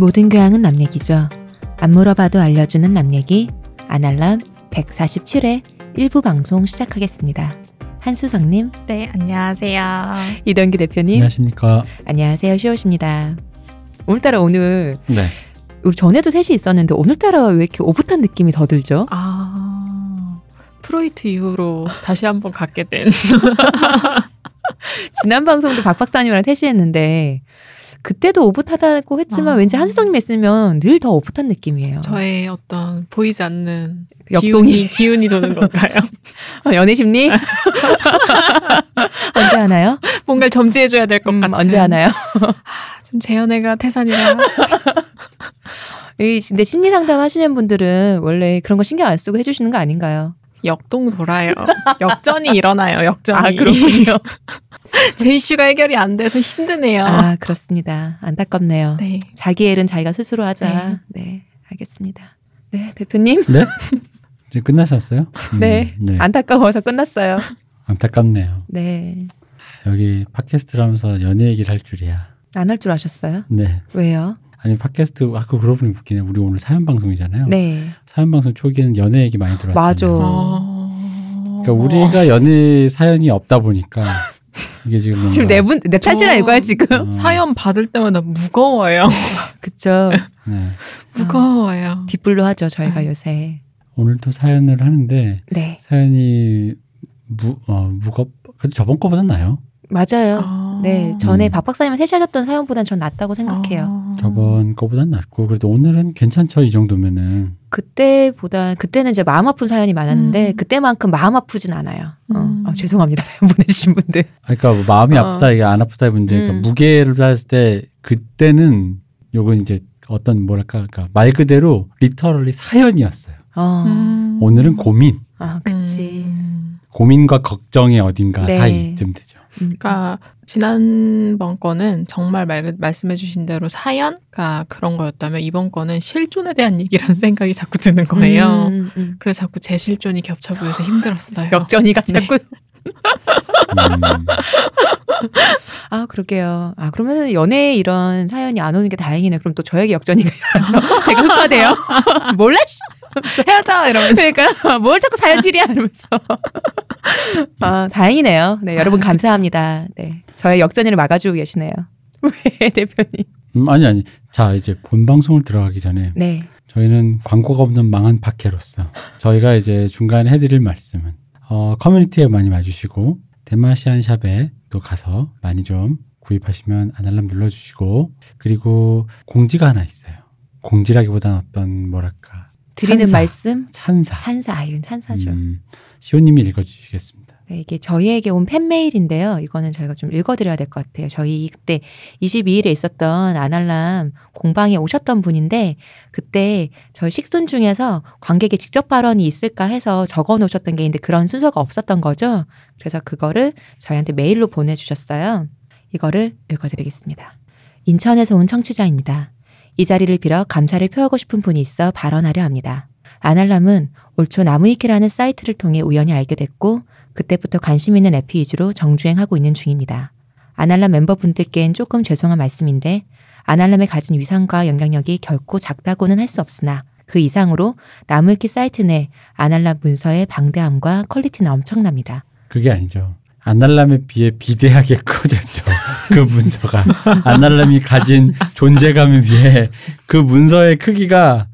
모든 교양은 남 얘기죠. 안 물어봐도 알려주는 남 얘기 아날람 147회 일부 방송 시작하겠습니다. 한수성님, 네, 안녕하세요. 이동기 대표님, 안녕하십니까. 안녕하세요. 시옷입니다. 오늘따라 오늘 네. 우리 전에도 셋이 있었는데 오늘따라 왜 이렇게 오붓한 느낌이 더 들죠? 아, 프로이트 이후로 다시 한번 갖게 된. 지난 방송도 박 박사님이랑 셋이 했는데 그때도 오붓하다고 했지만 아. 왠지 한수성님 했으면 늘 더 오붓한 느낌이에요. 저의 어떤 보이지 않는 역동이 기운이, 기운이 도는 건가요? 어, 연애 심리 언제 하나요? 뭔가를 점지해 줘야 될것 음, 같은. 언제 하나요? 지금 재연애가 태산이라. 이 근데 심리 상담 하시는 분들은 원래 그런 거 신경 안 쓰고 해주시는 거 아닌가요? 역동 돌아요. 역전이 일어나요, 역전이. 아 그렇군요. 제 이슈가 해결이 안 돼서 힘드네요. 아 그렇습니다. 안타깝네요. 네. 자기 일은 자기가 스스로 하자. 네, 알겠습니다. 네 대표님. 네? 이제 끝나셨어요? 음, 네, 안타까워서 끝났어요. 안타깝네요. 네, 여기 팟캐스트를 하면서 연애 얘기를 할 줄이야. 안 할 줄 아셨어요? 네. 왜요? 아니 팟캐스트 아까 그러고 보니 웃기네. 우리 오늘 사연 방송이잖아요. 네, 사연 방송 초기에는 연애 얘기 많이 들어왔잖아요. 맞아. 어... 그러니까 우리가 연애 사연이 없다 보니까 이게 지금 뭔가 지금 네분내 탓이라 저- 이거야 지금. 어, 사연 받을 때마다 무거워요. 그쵸. 네. 무거워요. 뒷불로 하죠 저희가 음. 요새. 오늘도 사연을 하는데 네, 사연이 무 어, 무겁 그래도 저번 거보단 나요. 맞아요. 아. 네, 전에 음. 박 박사님이 셋이 하셨던 사연보단 전 낫다고 생각해요. 아. 저번 거보단 낫고 그래도 오늘은 괜찮죠 이 정도면은 그때보다 그때는 이제 마음 아픈 사연이 많았는데 음. 그때만큼 마음 아프진 않아요. 어. 음. 아, 죄송합니다 사연 보내주신 분들. 아, 그러니까 뭐 마음이 어. 아프다 이게 안 아프다의 문제. 그러니까 음. 무게를 봤을 때 그때는 요건 이제 어떤 뭐랄까 그러니까 말 그대로 리터럴리 사연이었어요. 어. 음. 오늘은 고민, 아 그치. 음. 고민과 걱정의 어딘가 네. 사이쯤 되죠. 음. 그러니까 지난번 거는 정말 말, 말씀해주신 대로 사연가 그런 거였다면 이번 거는 실존에 대한 얘기라는 생각이 자꾸 드는 거예요. 음, 음. 그래서 자꾸 제 실존이 겹쳐 보여서 힘들었어요. 역전이가 네. 자꾸. 음, 아 그러게요. 아 그러면 연애에 이런 사연이 안 오는 게 다행이네. 그럼 또 저에게 역전이가 일어나서 제가 흑화돼요. 몰라? 씨. 헤어져 이러면서 그러니까 뭘 자꾸 사연질이야 이러면서. 아 다행이네요. 네 여러분 아, 감사합니다. 네 저의 역전이를 막아주고 계시네요. 왜 대표님? 음, 아니 아니. 자 이제 본 방송을 들어가기 전에 네. 저희는 광고가 없는 망한 팟캐로서 저희가 이제 중간에 해드릴 말씀은 어, 커뮤니티에 많이 와주시고 데마시안 샵에 또 가서 많이 좀 구입하시면 아날람 눌러주시고 그리고 공지가 하나 있어요. 공지라기보다는 어떤 뭐랄까 드리는 찬사. 말씀 찬사. 찬사 아이는 찬사죠. 음, 시호님이 읽어주시겠습니다. 네, 이게 저희에게 온 팬메일인데요. 이거는 저희가 좀 읽어드려야 될 것 같아요. 저희 그때 22일에 있었던 아날람 공방에 오셨던 분인데 그때 저희 식순 중에서 관객의 직접 발언이 있을까 해서 적어 놓으셨던 게 있는데 그런 순서가 없었던 거죠. 그래서 그거를 저희한테 메일로 보내주셨어요. 이거를 읽어드리겠습니다. 인천에서 온 청취자입니다. 이 자리를 빌어 감사를 표하고 싶은 분이 있어 발언하려 합니다. 아날람은 올초 나무위키라는 사이트를 통해 우연히 알게 됐고 그때부터 관심 있는 에피 위주로 정주행하고 있는 중입니다. 아날람 멤버분들께는 조금 죄송한 말씀인데 아날람의 가진 위상과 영향력이 결코 작다고는 할 수 없으나 그 이상으로 나무위키 사이트 내 아날람 문서의 방대함과 퀄리티는 엄청납니다. 그게 아니죠. 아날람에 비해 비대하게 커졌죠. 그 문서가. 아날람이 가진 존재감에 비해 그 문서의 크기가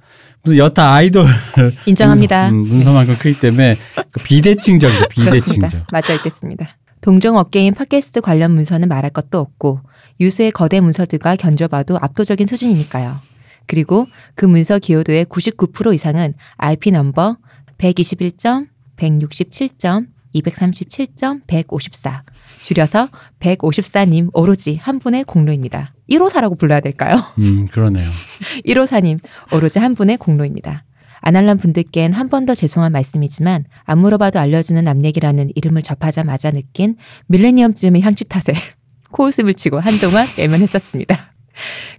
무슨 여타 아이돌 인정합니다. 문서, 음, 문서만큼 크기 때문에 그 비대칭적이죠. 비대칭적. 그렇습니다. 맞아 읽겠습니다. 동종 업계인 팟캐스트 관련 문서는 말할 것도 없고 유수의 거대 문서들과 견줘봐도 압도적인 수준이니까요. 그리고 그 문서 기여도의 99% 이상은 IP 넘버 121점, 167점, 237점, 154. 줄여서 154님 오로지 한 분의 공로입니다. 154라고 불러야 될까요? 음, 그러네요. 154님 오로지 한 분의 공로입니다. 아날람 분들께는 한 번 더 죄송한 말씀이지만 안 물어봐도 알려주는 남 얘기라는 이름을 접하자마자 느낀 밀레니엄쯤의 향취 탓에 코웃음을 치고 한동안 외면했었습니다.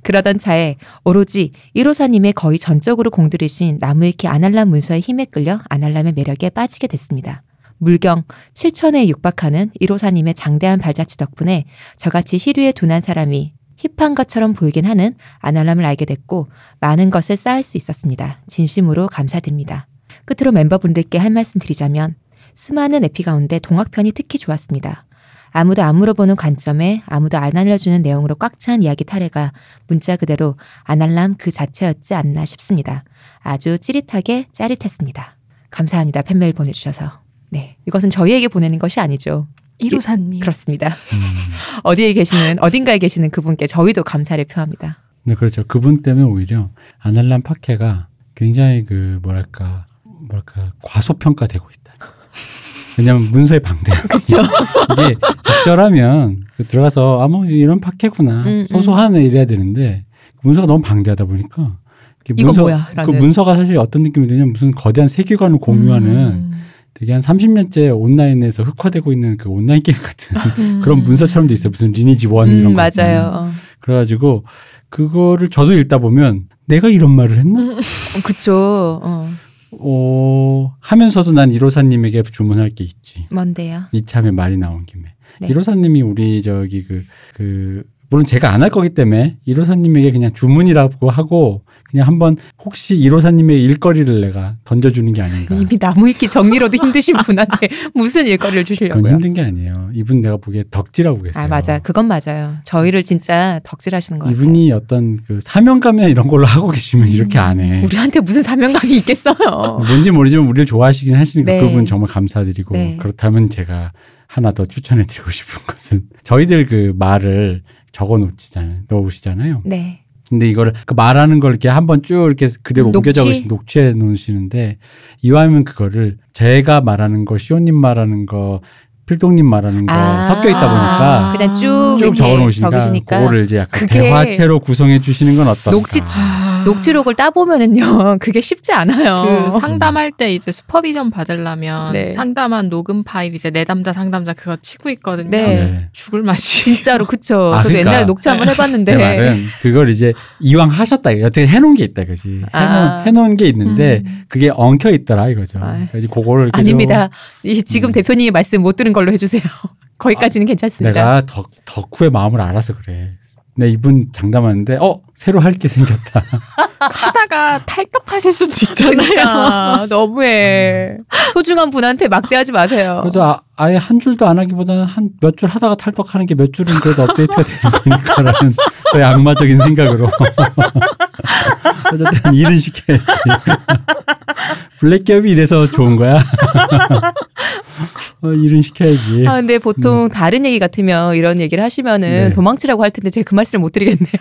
그러던 차에 오로지 1호사님의 거의 전적으로 공들이신 나무위키 아날람 문서의 힘에 끌려 아날람의 매력에 빠지게 됐습니다. 물경 7천에 육박하는 1호사님의 장대한 발자취 덕분에 저같이 시류에 둔한 사람이 힙한 것처럼 보이긴 하는 아날람을 알게 됐고 많은 것을 쌓을 수 있었습니다. 진심으로 감사드립니다. 끝으로 멤버분들께 할 말씀 드리자면 수많은 에피 가운데 동학편이 특히 좋았습니다. 아무도 안 물어보는 관점에 아무도 안 알려주는 내용으로 꽉 찬 이야기 타래가 문자 그대로 아날람 그 자체였지 않나 싶습니다. 아주 찌릿하게 짜릿했습니다. 감사합니다. 팬메일 보내주셔서. 네. 이것은 저희에게 보내는 것이 아니죠. 이로사님. 그렇습니다. 음. 어디에 계시는, 어딘가에 계시는 그분께 저희도 감사를 표합니다. 네, 그렇죠. 그분 때문에 오히려 아날람 파케가 굉장히 그 뭐랄까 뭐랄까 과소평가되고 있다. 왜냐면 문서에 방대야. 그렇죠. 이게 적절하면 그 들어가서 아뭐 이런 파케구나 음, 음. 소소하네 이래야 되는데 그 문서가 너무 방대하다 보니까 문서, 뭐야? 그 라는. 문서가 사실 어떤 느낌이 드냐면 무슨 거대한 세계관을 공유하는 음. 되게 한 30년째 온라인에서 흑화되고 있는 그 온라인 게임 같은 음. 그런 문서처럼 돼 있어요. 무슨 리니지 원 이런 음, 거. 맞아요. 어. 그래가지고 그거를 저도 읽다 보면 내가 이런 말을 했나? 음. 어, 그쵸. 어. 어, 하면서도 난 이로사님에게 주문할 게 있지. 뭔데요? 이참에 말이 나온 김에. 네. 이로사님이 우리 저기 그, 그, 물론 제가 안 할 거기 때문에 이로사님에게 그냥 주문이라고 하고 그냥 한번 혹시 이로사님의 일거리를 내가 던져주는 게 아닌가. 이미 나무 읽기 정리로도 힘드신 분한테 무슨 일거리를 그건 주시려고요? 힘든 게 아니에요. 이분 내가 보기에 덕질하고 계세요. 아, 맞아. 그건 맞아요. 저희를 진짜 덕질하시는 것 같아요. 이분이 어떤 그 사명감이나 이런 걸로 하고 계시면 이렇게 안 해. 우리한테 무슨 사명감이 있겠어요. 뭔지 모르지만 우리를 좋아하시긴 하시니까 네. 그분 정말 감사드리고 네. 그렇다면 제가 하나 더 추천해드리고 싶은 것은 저희들 그 말을 적어 놓으시잖아요. 놓으시잖아요. 네. 근데 이거를 그 말하는 걸 이렇게 한번 쭉 이렇게 그대로 옮겨 녹취? 적으시 녹취해 놓으시는데 이왕이면 그거를 제가 말하는 거, 시온님 말하는 거, 필동님 말하는 거 아. 섞여 있다 보니까 그냥 쭉, 쭉 적어 놓으시니까 그거를 이제 약간 대화체로 구성해 주시는 건 어떨까? 녹취- 아. 녹취록을 따보면은요, 그게 쉽지 않아요. 그 상담할 때 이제 슈퍼비전 받으려면 네. 상담한 녹음 파일 이제 내담자 상담자 그거 치고 있거든요. 네. 죽을 맛이. 진짜로 그쵸. 아, 저도 그러니까. 옛날에 녹취 한번 해봤는데 제 말은 그걸 이제 이왕 하셨다 어떻게 해놓은 게 있다 해놓은, 아. 해놓은 게 있는데 음. 그게 엉켜 있더라 이거죠. 아. 그래서 그거를 아닙니다. 이 지금 음. 대표님이 말씀 못 들은 걸로 해주세요. 거기까지는 좀 괜찮습니다. 내가 덕 덕후의 마음을 알아서 그래. 내 이분 장담하는데 어 새로 할 게 생겼다. 하다가 탈덕하실 수도 있잖아요. 그러니까 너무해. 소중한 분한테 막대하지 마세요. 그래서 아, 아예 한 줄도 안 하기보다는 한 몇 줄 하다가 탈덕하는 게 몇 줄은 그래도 업데이트가 되는 거니까라는 저의 악마적인 생각으로 어쨌든 일은 시켜야지. 블랙 기업이 이래서 좋은 거야. 어, 일은 시켜야지. 아, 근데 보통 다른 얘기 같으면 이런 얘기를 하시면은 네. 도망치라고 할 텐데 제가 그 말씀을 못 드리겠네요.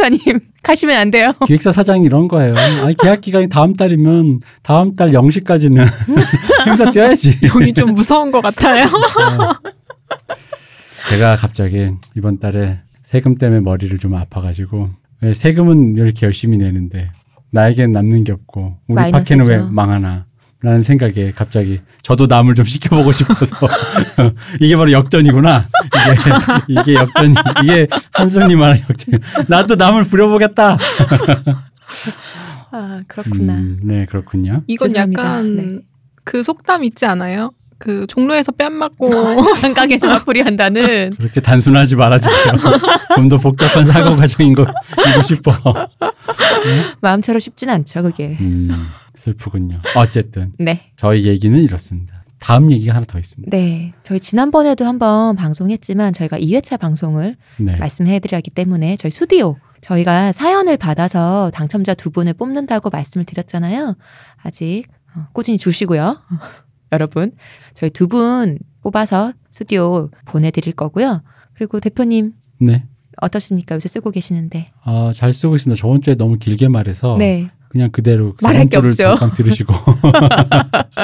기로사님 가시면 안 돼요. 기획사 사장이 이런 거예요. 아니 계약 기간이 다음 달이면 다음 달 0시까지는 행사 뛰어야지. 여기 좀 무서운 것 같아요. 어. 제가 갑자기 이번 달에 세금 때문에 머리를 좀 아파가지고 왜 세금은 이렇게 열심히 내는데 나에겐 남는 게 없고 우리 마이너스죠. 파케는 왜 망하나 라는 생각에 갑자기 저도 남을 좀 시켜보고 싶어서 이게 바로 역전이구나 이게, 이게 역전 이게 말하는 역전 나도 남을 부려보겠다 아 그렇구나. 음, 네 그렇군요 이건 죄송합니다. 약간 네. 그 속담 있지 않아요? 그 종로에서 뺨 맞고 한강에서 마풀이 한다는 그렇게 단순하지 말아주세요 좀 더 복잡한 사고 과정인 거 이고 싶어 마음처럼 쉽진 않죠 그게. 음, 슬프군요. 어쨌든 네. 저희 얘기는 이렇습니다. 다음 얘기가 하나 더 있습니다. 네. 저희 지난번에도 한번 방송했지만 저희가 2회차 방송을 네. 말씀해 드렸기 때문에 저희 수디오 저희가 사연을 받아서 당첨자 두 분을 뽑는다고 말씀을 드렸잖아요. 아직 어, 꾸준히 주시고요. 여러분 저희 두 분 뽑아서 스튜디오 보내드릴 거고요. 그리고 대표님 네. 어떠십니까? 요새 쓰고 계시는데. 아, 잘 쓰고 있습니다. 저번 주에 너무 길게 말해서 네. 그냥 그대로 말할 게 없죠. 들으시고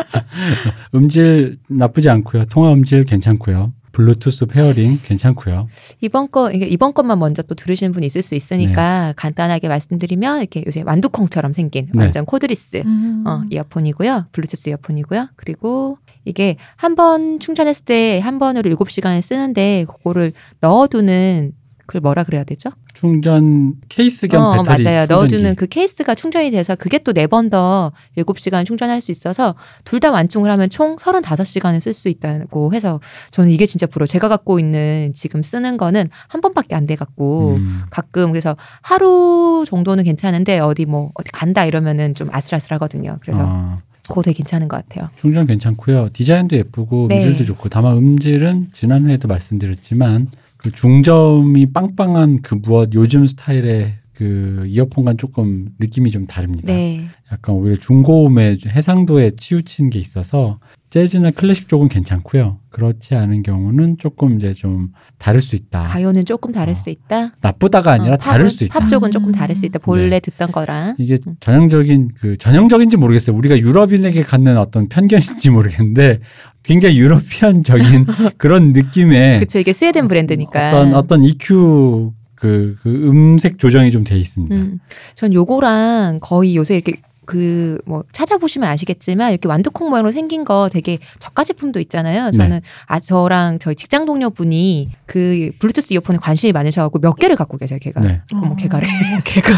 음질 나쁘지 않고요. 통화 음질 괜찮고요. 블루투스 pairing 괜찮고요. 이번 거 이게 이번 것만 먼저 또 들으시는 분이 있을 수 있으니까 간단하게 말씀드리면 이렇게 요새 완두콩처럼 생긴 네. 완전 cordless 음. 어, 이어폰이고요. 블루투스 이어폰이고요. 그리고 이게 한 번 충전했을 때 한 번으로 7시간을 쓰는데 그거를 넣어 두는 그걸 뭐라 그래야 되죠? 충전 케이스 겸 어, 배터리 맞아요. 충전기. 넣어주는 그 케이스가 충전이 돼서 그게 또 네 번더 7시간 충전할 수 있어서 둘 다 완충을 하면 총 35시간을 쓸 수 있다고 해서 저는 이게 진짜 부러워. 제가 갖고 있는 지금 쓰는 거는 한 번밖에 안 돼 갖고 음. 가끔 그래서 하루 정도는 괜찮은데 어디 뭐 어디 간다 이러면은 좀 아슬아슬하거든요. 그래서 아, 그거 되게 괜찮은 것 같아요. 충전 괜찮고요. 디자인도 예쁘고 네. 음질도 좋고 다만 음질은 지난해에도 말씀드렸지만 그 중점이 빵빵한 그 무엇 요즘 스타일의 그 이어폰과는 조금 느낌이 좀 다릅니다. 네. 약간 오히려 중고음의 해상도에 치우친 게 있어서 재즈나 클래식 쪽은 괜찮고요. 그렇지 않은 경우는 조금 이제 좀 다를 수 있다. 가요는 조금 다를 어. 수 있다. 나쁘다가 아니라 어, 다를 수 있다. 팝 쪽은 조금 다를 수 있다. 본래 네. 듣던 거랑. 이게 음. 전형적인 그 전형적인지 모르겠어요. 우리가 유럽인에게 갖는 어떤 편견인지 모르겠는데 굉장히 유러피안적인 그런 느낌의 그쵸 이게 스웨덴 브랜드니까. 어떤 어떤 EQ 그, 그 음색 조정이 좀 돼 있습니다. 음. 전 요거랑 거의 요새 이렇게 그 뭐 찾아보시면 아시겠지만 이렇게 완두콩 모양으로 생긴 거 되게 저가 제품도 있잖아요. 네. 저는 아 저랑 저희 직장 동료 분이 그 블루투스 이어폰에 관심이 많으셔갖고 몇 개를 갖고 계세요. 걔가. 네. 어머 걔가래. 걔가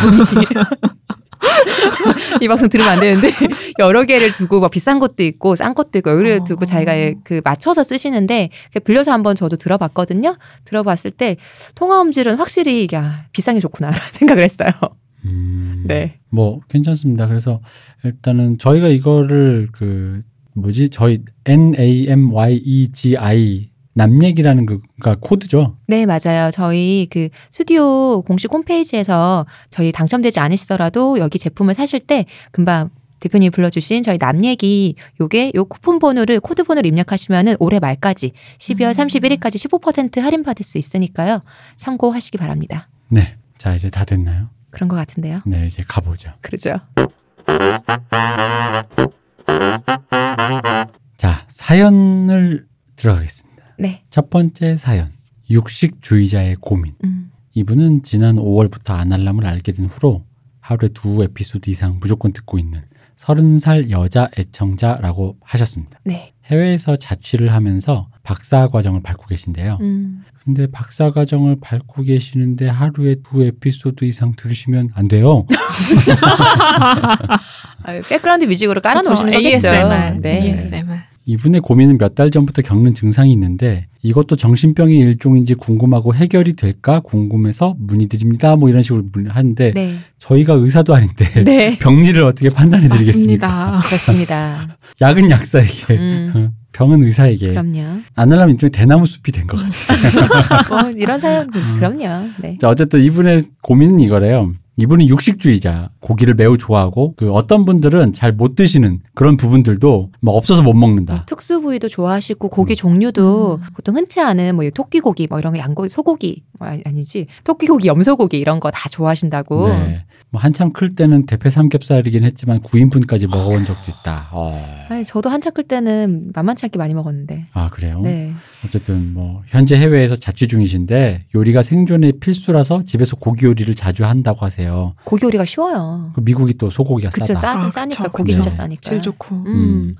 이 방송 들으면 안 되는데 여러 개를 두고 막 비싼 것도 있고 싼 것도 있고 여러 개를 두고 어. 자기가 그 맞춰서 쓰시는데 그 빌려서 한번 저도 들어봤거든요. 들어봤을 때 통화 음질은 확실히 이게 아, 비싼 게 좋구나 생각을 했어요. 음, 네. 뭐 괜찮습니다. 그래서 일단은 저희가 이거를 그 뭐지 저희 N A M Y E G I 남 얘기라는 그가 코드죠. 네, 맞아요. 저희 그 스튜디오 공식 홈페이지에서 저희 당첨되지 않으시더라도 여기 제품을 사실 때 금방 대표님이 불러주신 저희 남 얘기 요게 요 쿠폰 번호를 코드 번호를 입력하시면은 올해 말까지 12월 음. 31일까지 15% 할인 받을 수 있으니까요. 참고하시기 바랍니다. 네. 자 이제 다 됐나요? 그런 것 같은데요. 네 이제 가보죠. 그러죠. 자 사연을 들어가겠습니다. 네. 첫 번째 사연 육식주의자의 고민. 음. 이분은 지난 5월부터 아날람을 알게 된 후로 하루에 두 에피소드 이상 무조건 듣고 있는 30살 여자 애청자라고 하셨습니다. 네. 해외에서 자취를 하면서 박사 과정을 밟고 계신데요. 음. 근데 박사 과정을 밟고 계시는데 하루에 두 에피소드 이상 들으시면 안 돼요. 아유, 백그라운드 뮤직으로 깔아놓으시는 거겠죠. ASMR. 네. ASMR. 이분의 고민은 몇 달 전부터 겪는 증상이 있는데 이것도 정신병의 일종인지 궁금하고 해결이 될까 궁금해서 문의드립니다. 뭐 이런 식으로 문- 하는데 네. 저희가 의사도 아닌데 네. 병리를 어떻게 판단해 드리겠습니까? 그렇습니다. 약은 약사에게 음. 병은 의사에게 그럼요. 아날람 일종의 대나무 숲이 된 것 같아요. 뭐 이런 사연 그럼요. 네. 자, 어쨌든 이분의 고민은 이거래요. 이분은 육식주의자, 고기를 매우 좋아하고 그 어떤 분들은 잘 못 드시는 그런 부분들도 막 없어서 못 먹는다. 특수 부위도 좋아하시고 고기 음. 종류도 음. 보통 흔치 않은 뭐 토끼 고기 뭐 이런 거 양고기 소고기 뭐 아니- 아니지 토끼 고기 염소 고기 이런 거 다 좋아하신다고 네. 뭐 한참 클 때는 대패 삼겹살이긴 했지만 9인분까지 먹어본 적도 있다. 어. 아니 저도 한참 클 때는 만만치 않게 많이 먹었는데 아 그래요? 네 어쨌든 뭐 현재 해외에서 자취 중이신데 요리가 생존의 필수라서 집에서 고기 요리를 자주 한다고 하세요. 고기 요리가 쉬워요 그 미국이 또 소고기가 그쵸 싸다. 싸, 아, 싸니까 그쵸, 고기 그쵸. 진짜 싸니까 질 좋고. 음. 음.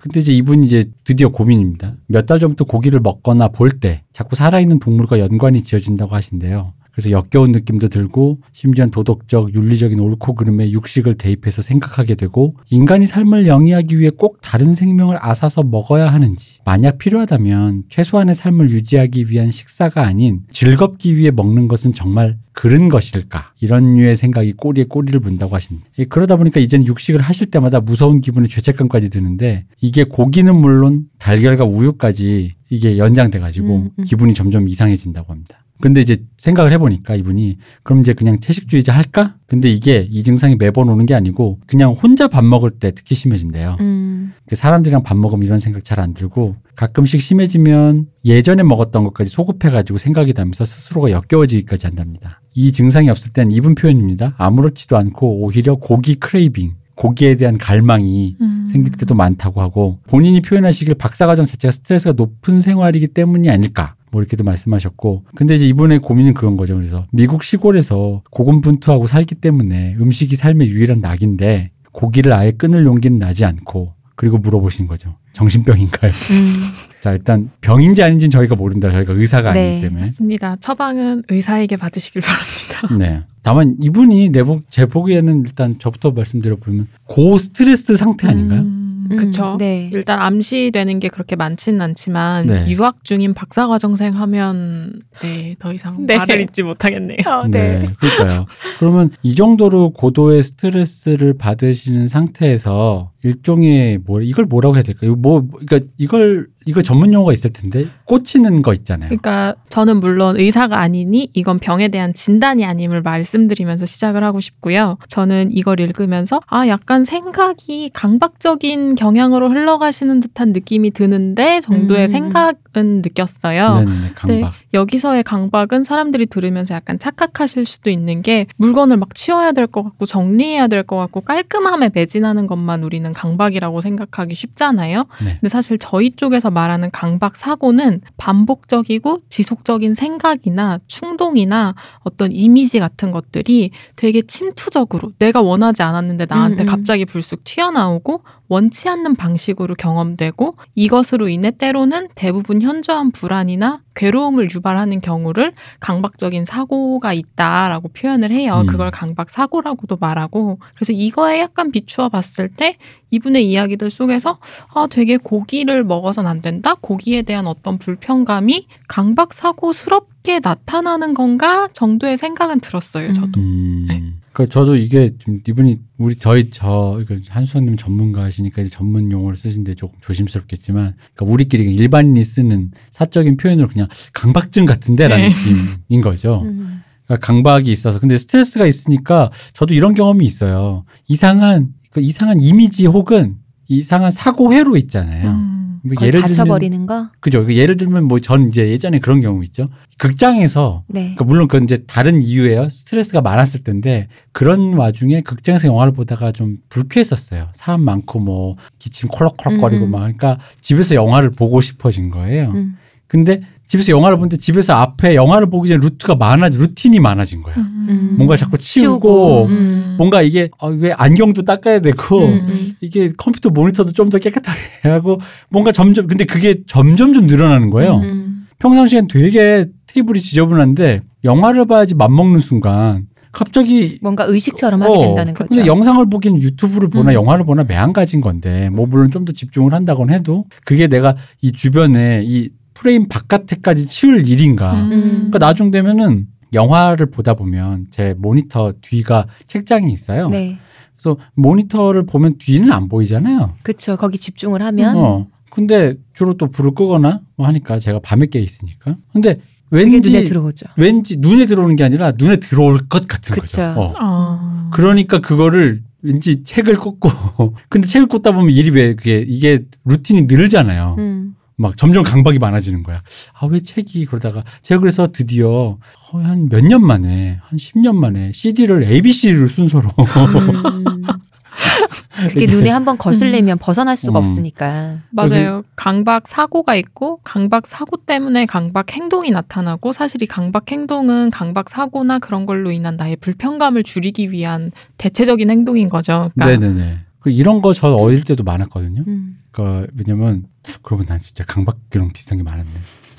근데 이제 이분이 이제 드디어 고민입니다. 몇 달 전부터 고기를 먹거나 볼 때 자꾸 살아있는 동물과 연관이 지어진다고 하신대요. 그래서 역겨운 느낌도 들고 심지어 도덕적, 윤리적인 옳고 그름에 육식을 대입해서 생각하게 되고 인간이 삶을 영위하기 위해 꼭 다른 생명을 앗아서 먹어야 하는지 만약 필요하다면 최소한의 삶을 유지하기 위한 식사가 아닌 즐겁기 위해 먹는 것은 정말 그른 것일까 이런 류의 생각이 꼬리에 꼬리를 문다고 하십니다. 예, 그러다 보니까 이제는 육식을 하실 때마다 무서운 기분에 죄책감까지 드는데 이게 고기는 물론 달걀과 우유까지 이게 연장돼 가지고 음, 음. 기분이 점점 이상해진다고 합니다. 근데 이제 생각을 해보니까 이분이 그럼 이제 그냥 채식주의자 할까? 근데 이게 이 증상이 매번 오는 게 아니고 그냥 혼자 밥 먹을 때 특히 심해진대요. 음. 그 사람들이랑 밥 먹으면 이런 생각 잘 안 들고 가끔씩 심해지면 예전에 먹었던 것까지 소급해가지고 생각이 나면서 스스로가 역겨워지기까지 한답니다. 이 증상이 없을 땐 이분 표현입니다. 아무렇지도 않고 오히려 고기 craving, 고기에 대한 갈망이 음. 생길 때도 많다고 하고 본인이 표현하시길 박사과정 자체가 스트레스가 높은 생활이기 때문이 아닐까 뭐 이렇게도 말씀하셨고 근데 이제 이분의 고민은 그런 거죠 그래서 미국 시골에서 고군분투하고 살기 때문에 음식이 삶의 유일한 낙인데 고기를 아예 끊을 용기는 나지 않고 그리고 물어보신 거죠. 정신병인가요? 음. 자, 일단 병인지 아닌지는 저희가 모른다. 저희가 의사가 네, 아니기 때문에. 맞습니다. 처방은 의사에게 받으시길 바랍니다. 네. 다만 이분이 내보 제 보기에는 일단 저부터 말씀드려 보면 고 스트레스 상태 아닌가요? 음, 음, 그쵸. 네. 일단 암시되는 게 그렇게 많지는 않지만 네. 유학 중인 박사 과정생 하면 네 더 이상 네. 말을 잇지 못하겠네요. 네. 그러니까요. 그러면 이 정도로 고도의 스트레스를 받으시는 상태에서 일종의 뭐 이걸 뭐라고 해야 될까요? 뭐 그러니까 이걸 이거 전문 용어가 있을 텐데 꽂히는 거 있잖아요. 그러니까 저는 물론 의사가 아니니 이건 병에 대한 진단이 아님을 말씀드리면서 시작을 하고 싶고요. 저는 이걸 읽으면서 아 약간 생각이 강박적인 경향으로 흘러가시는 듯한 느낌이 드는데 정도의 음. 생각은 느꼈어요. 네네네. 강박. 여기서의 강박은 사람들이 들으면서 약간 착각하실 수도 있는 게 물건을 막 치워야 될 것 같고 정리해야 될 것 같고 깔끔함에 매진하는 것만 우리는 강박이라고 생각하기 쉽잖아요. 네. 근데 사실 저희 쪽에서 말하는 강박 사고는 반복적이고 지속적인 생각이나 충동이나 어떤 이미지 같은 것들이 되게 침투적으로 내가 원하지 않았는데 나한테 음, 음. 갑자기 불쑥 튀어나오고 원치 않는 방식으로 경험되고 이것으로 인해 때로는 대부분 현저한 불안이나 괴로움을 유발하는 경우를 강박적인 사고가 있다라고 표현을 해요. 음. 그걸 강박 사고라고도 말하고 그래서 이거에 약간 비추어 봤을 때 이분의 이야기들 속에서 아 되게 고기를 먹어선 안 된다. 고기에 대한 어떤 불편감이 강박 사고스럽게 나타나는 건가 정도의 생각은 들었어요. 저도. 음. 네. 그 저도 이게 좀 이분이 우리 저희 저 한수원님 전문가시니까 이제 전문 용어를 쓰신데 조금 조심스럽겠지만 그러니까 우리끼리 일반인이 쓰는 사적인 표현으로 그냥 강박증 같은데라는 네. 느낌인 거죠. 음. 그러니까 강박이 있어서 근데 스트레스가 있으니까 저도 이런 경험이 있어요. 이상한 그 이상한 이미지 혹은 이상한 사고 회로 있잖아요. 음. 뭐 거의 닫혀버리는 거. 그죠. 그 예를 들면 뭐 전 이제 예전에 그런 경우 있죠. 극장에서 네. 그러니까 물론 그건 이제 다른 이유예요. 스트레스가 많았을 텐데 그런 와중에 극장에서 영화를 보다가 좀 불쾌했었어요. 사람 많고 뭐 기침 콜록콜록거리고 음, 음. 막 그러니까 집에서 영화를 보고 싶어진 거예요. 음. 근데 집에서 영화를 보는데 집에서 앞에 영화를 보기 전에 루트가 많아지 루틴이 많아진 거야. 음. 뭔가 자꾸 치우고, 치우고, 음. 뭔가 이게 어, 왜 안경도 닦아야 되고 음, 음. 이게 컴퓨터 모니터도 좀 더 깨끗하게 하고 뭔가 점점 근데 그게 점점 좀 늘어나는 거예요. 음. 평상시엔 되게 테이블이 지저분한데 영화를 봐야지 맘먹는 순간 갑자기 뭔가 의식처럼 하게 어, 된다는 거죠. 근데 영상을 보기엔 유튜브를 보나 음. 영화를 보나 매한 가지인 건데 뭐 물론 좀 더 집중을 한다곤 해도 그게 내가 이 주변에 이 프레임 바깥에까지 치울 일인가. 음. 그러니까 나중 되면은 영화를 보다 보면 제 모니터 뒤가 책장이 있어요. 네. 그래서 모니터를 보면 뒤는 안 보이잖아요. 그쵸. 거기 집중을 하면 어. 근데 주로 또 불을 끄거나 뭐 하니까 제가 밤에 깨 있으니까. 근데 왠지 눈에 들어오죠. 왠지 눈에 들어오는 게 아니라 눈에 들어올 것 같은 그쵸. 거죠. 어. 아. 그러니까 그거를 왠지 책을 꽂고 근데 책을 꽂다 보면 일이 왜 그게 이게 루틴이 늘잖아요. 음. 막 점점 강박이 많아지는 거야. 아 왜 책이 그러다가 제가 그래서 드디어 한 몇 년 만에 한 10년 만에 CD를 ABC를 순서로 음. 그게 눈에 한번 거슬리면 벗어날 수가 음. 없으니까. 맞아요. 강박 사고가 있고 강박 사고 때문에 강박 행동이 나타나고 사실 이 강박 행동은 강박 사고나 그런 걸로 인한 나의 불편감을 줄이기 위한 대체적인 행동인 거죠. 그러니까 네네네. 그 이런 거 저 어릴 때도 많았거든요. 음. 그러니까 왜냐면 그러고 난 진짜 강박이랑 비슷한 게 많았네.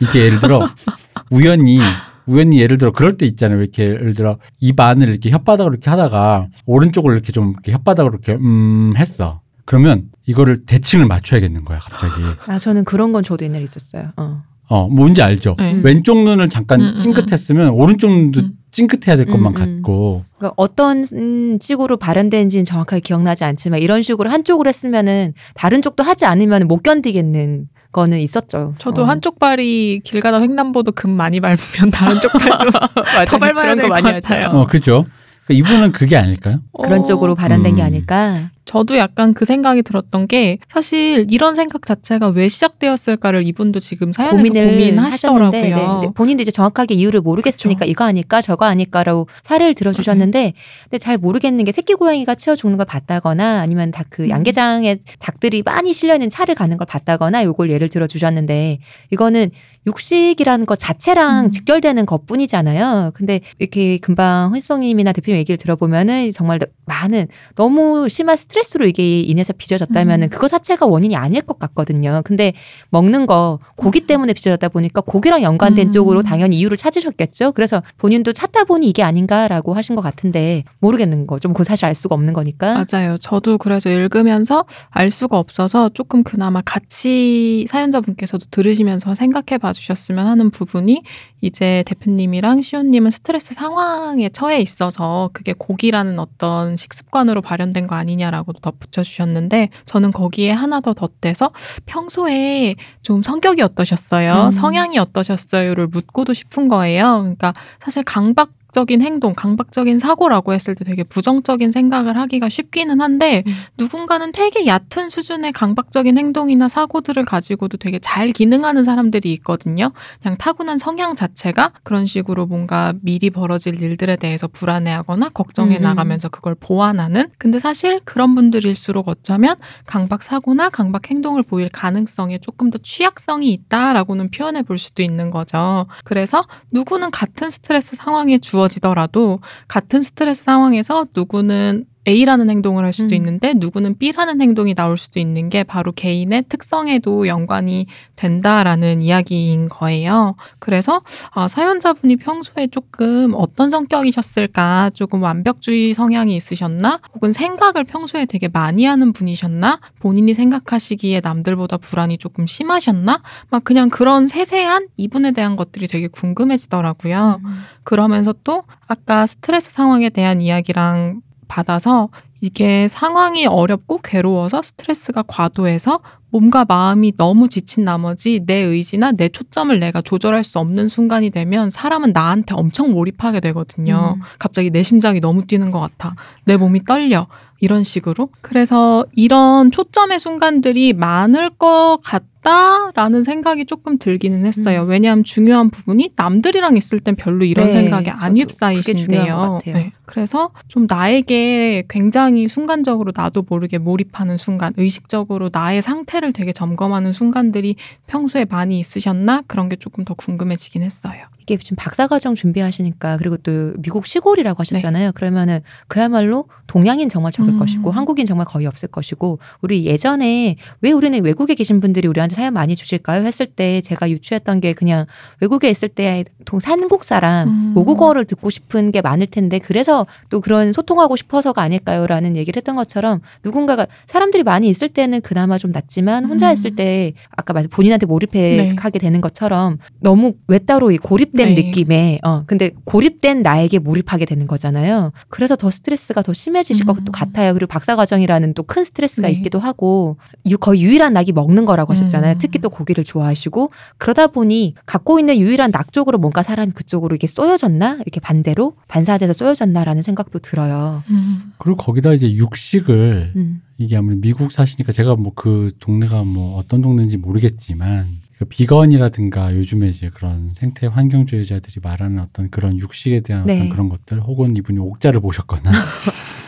이게 예를 들어 우연히 우연히 예를 들어 그럴 때 있잖아요. 이렇게 예를 들어 입 안을 이렇게 혓바닥으로 이렇게 하다가 오른쪽을 이렇게 좀 이렇게 혓바닥으로 이렇게 음 했어. 그러면 이거를 대칭을 맞춰야겠는 거야 갑자기. 아 저는 그런 건 저도 옛날에 있었어요. 어. 어 뭔지 알죠. 네. 왼쪽 눈을 잠깐 음, 음, 찡긋했으면 오른쪽 눈도 음. 찡긋해야 될 것만 음, 음. 같고. 그러니까 어떤 음, 식으로 발현되는지는 정확하게 기억나지 않지만 이런 식으로 한쪽으로 했으면은 다른 쪽도 하지 않으면 못 견디겠는 거는 있었죠. 저도 어. 한쪽 발이 길 가다 횡단보도 금 많이 밟으면 다른 쪽 발도 더 밟아야 될것 같아요. 어 그죠. 그러니까 이분은 그게 아닐까요? 그런 어, 쪽으로 발현된 게 음. 아닐까. 저도 약간 그 생각이 들었던 게 사실 이런 생각 자체가 왜 시작되었을까를 이분도 지금 사연에서 고민을 고민하시더라고요. 하셨는데 네, 본인도 이제 정확하게 이유를 모르겠으니까 그쵸. 이거 아닐까 저거 아닐까라고 사례를 들어주셨는데 근데 잘 모르겠는 게 새끼 고양이가 치워 죽는 걸 봤다거나 아니면 다그 음. 양계장에 닭들이 많이 실려 있는 차를 가는 걸 봤다거나 요걸 예를 들어 주셨는데 이거는 육식이라는 것 자체랑 음. 직결되는 것뿐이잖아요. 근데 이렇게 금방 혼성님이나 대표님 얘기를 들어보면은 정말 많은 너무 심한 스트레스로 이게 인해서 빚어졌다면은 음. 그거 자체가 원인이 아닐 것 같거든요. 근데 먹는 거 고기 때문에 빚어졌다 보니까 고기랑 연관된 음. 쪽으로 당연히 이유를 찾으셨겠죠. 그래서 본인도 찾다 보니 이게 아닌가라고 하신 것 같은데 모르겠는 거. 좀 그 사실 알 수가 없는 거니까. 맞아요. 저도 그래서 읽으면서 알 수가 없어서 조금 그나마 같이 사연자분께서도 들으시면서 생각해 봐 주셨으면 하는 부분이 이제 대표님이랑 시온님은 스트레스 상황에 처해 있어서 그게 고기라는 어떤 식습관으로 발현된 거 아니냐라고 덧붙여 주셨는데 저는 거기에 하나 더 덧대서 평소에 좀 성격이 어떠셨어요? 음. 성향이 어떠셨어요?를 묻고도 싶은 거예요. 그러니까 사실 강박 적인 행동, 강박적인 사고라고 했을 때 되게 부정적인 생각을 하기가 쉽기는 한데 음. 누군가는 되게 얕은 수준의 강박적인 행동이나 사고들을 가지고도 되게 잘 기능하는 사람들이 있거든요. 그냥 타고난 성향 자체가 그런 식으로 뭔가 미리 벌어질 일들에 대해서 불안해하거나 걱정해 음, 음. 나가면서 그걸 보완하는. 근데 사실 그런 분들일수록 어쩌면 강박 사고나 강박 행동을 보일 가능성에 조금 더 취약성이 있다라고는 표현해 볼 수도 있는 거죠. 그래서 누구는 같은 스트레스 상황에 주어 지더라도 같은 스트레스 상황에서 누구는 A라는 행동을 할 수도 음. 있는데 누구는 B라는 행동이 나올 수도 있는 게 바로 개인의 특성에도 연관이 된다라는 이야기인 거예요. 그래서 아, 사연자분이 평소에 조금 어떤 성격이셨을까? 조금 완벽주의 성향이 있으셨나? 혹은 생각을 평소에 되게 많이 하는 분이셨나? 본인이 생각하시기에 남들보다 불안이 조금 심하셨나? 막 그냥 그런 세세한 이분에 대한 것들이 되게 궁금해지더라고요. 음. 그러면서 또 아까 스트레스 상황에 대한 이야기랑 받아서 이게 상황이 어렵고 괴로워서 스트레스가 과도해서 몸과 마음이 너무 지친 나머지 내 의지나 내 초점을 내가 조절할 수 없는 순간이 되면 사람은 나한테 엄청 몰입하게 되거든요. 음. 갑자기 내 심장이 너무 뛰는 것 같아. 내 몸이 떨려. 이런 식으로. 그래서 이런 초점의 순간들이 많을 것 같 다라는 생각이 조금 들기는 했어요. 음. 왜냐하면 중요한 부분이 남들이랑 있을 땐 별로 이런 네, 생각이 안 휩싸이신데요. 것 같아요. 그래서 좀 나에게 굉장히 순간적으로 나도 모르게 몰입하는 순간, 의식적으로 나의 상태를 되게 점검하는 순간들이 평소에 많이 있으셨나? 그런 게 조금 더 궁금해지긴 했어요. 이게 지금 박사과정 준비하시니까 그리고 또 미국 시골이라고 하셨잖아요. 그러면은 그야말로 동양인 정말 적을 음. 것이고 한국인 정말 거의 없을 것이고 우리 예전에 왜 우리는 외국에 계신 분들이 우리한테 사연 많이 주실까요? 했을 때 제가 유추했던 게 그냥 외국에 있을 때 동- 한국 사람 음. 모국어를 듣고 싶은 게 많을 텐데 그래서 또 그런 소통하고 싶어서가 아닐까요라는 얘기를 했던 것처럼 누군가가 사람들이 많이 있을 때는 그나마 좀 낫지만 혼자 음. 있을 때 아까 말씀 본인한테 몰입해 네. 하게 되는 것처럼 너무 외따로 이 고립 된 네. 느낌에 어 근데 고립된 나에게 몰입하게 되는 거잖아요. 그래서 더 스트레스가 더 심해지실 음. 것도 같아요. 그리고 박사 과정이라는 또 큰 스트레스가 네. 있기도 하고 유, 거의 유일한 낙이 먹는 거라고 하셨잖아요. 음. 특히 또 고기를 좋아하시고 그러다 보니 갖고 있는 유일한 낙 쪽으로 뭔가 사람이 그쪽으로 이게 쏘여졌나 이렇게 반대로 반사돼서 쏘여졌나라는 생각도 들어요. 음. 그리고 거기다 이제 육식을 음. 이게 아무래도 미국 사시니까 제가 뭐 그 동네가 뭐 어떤 동네인지 모르겠지만 그 비건이라든가 요즘에 이제 그런 생태 환경주의자들이 말하는 어떤 그런 육식에 대한 네. 어떤 그런 것들 혹은 이분이 옥자를 보셨거나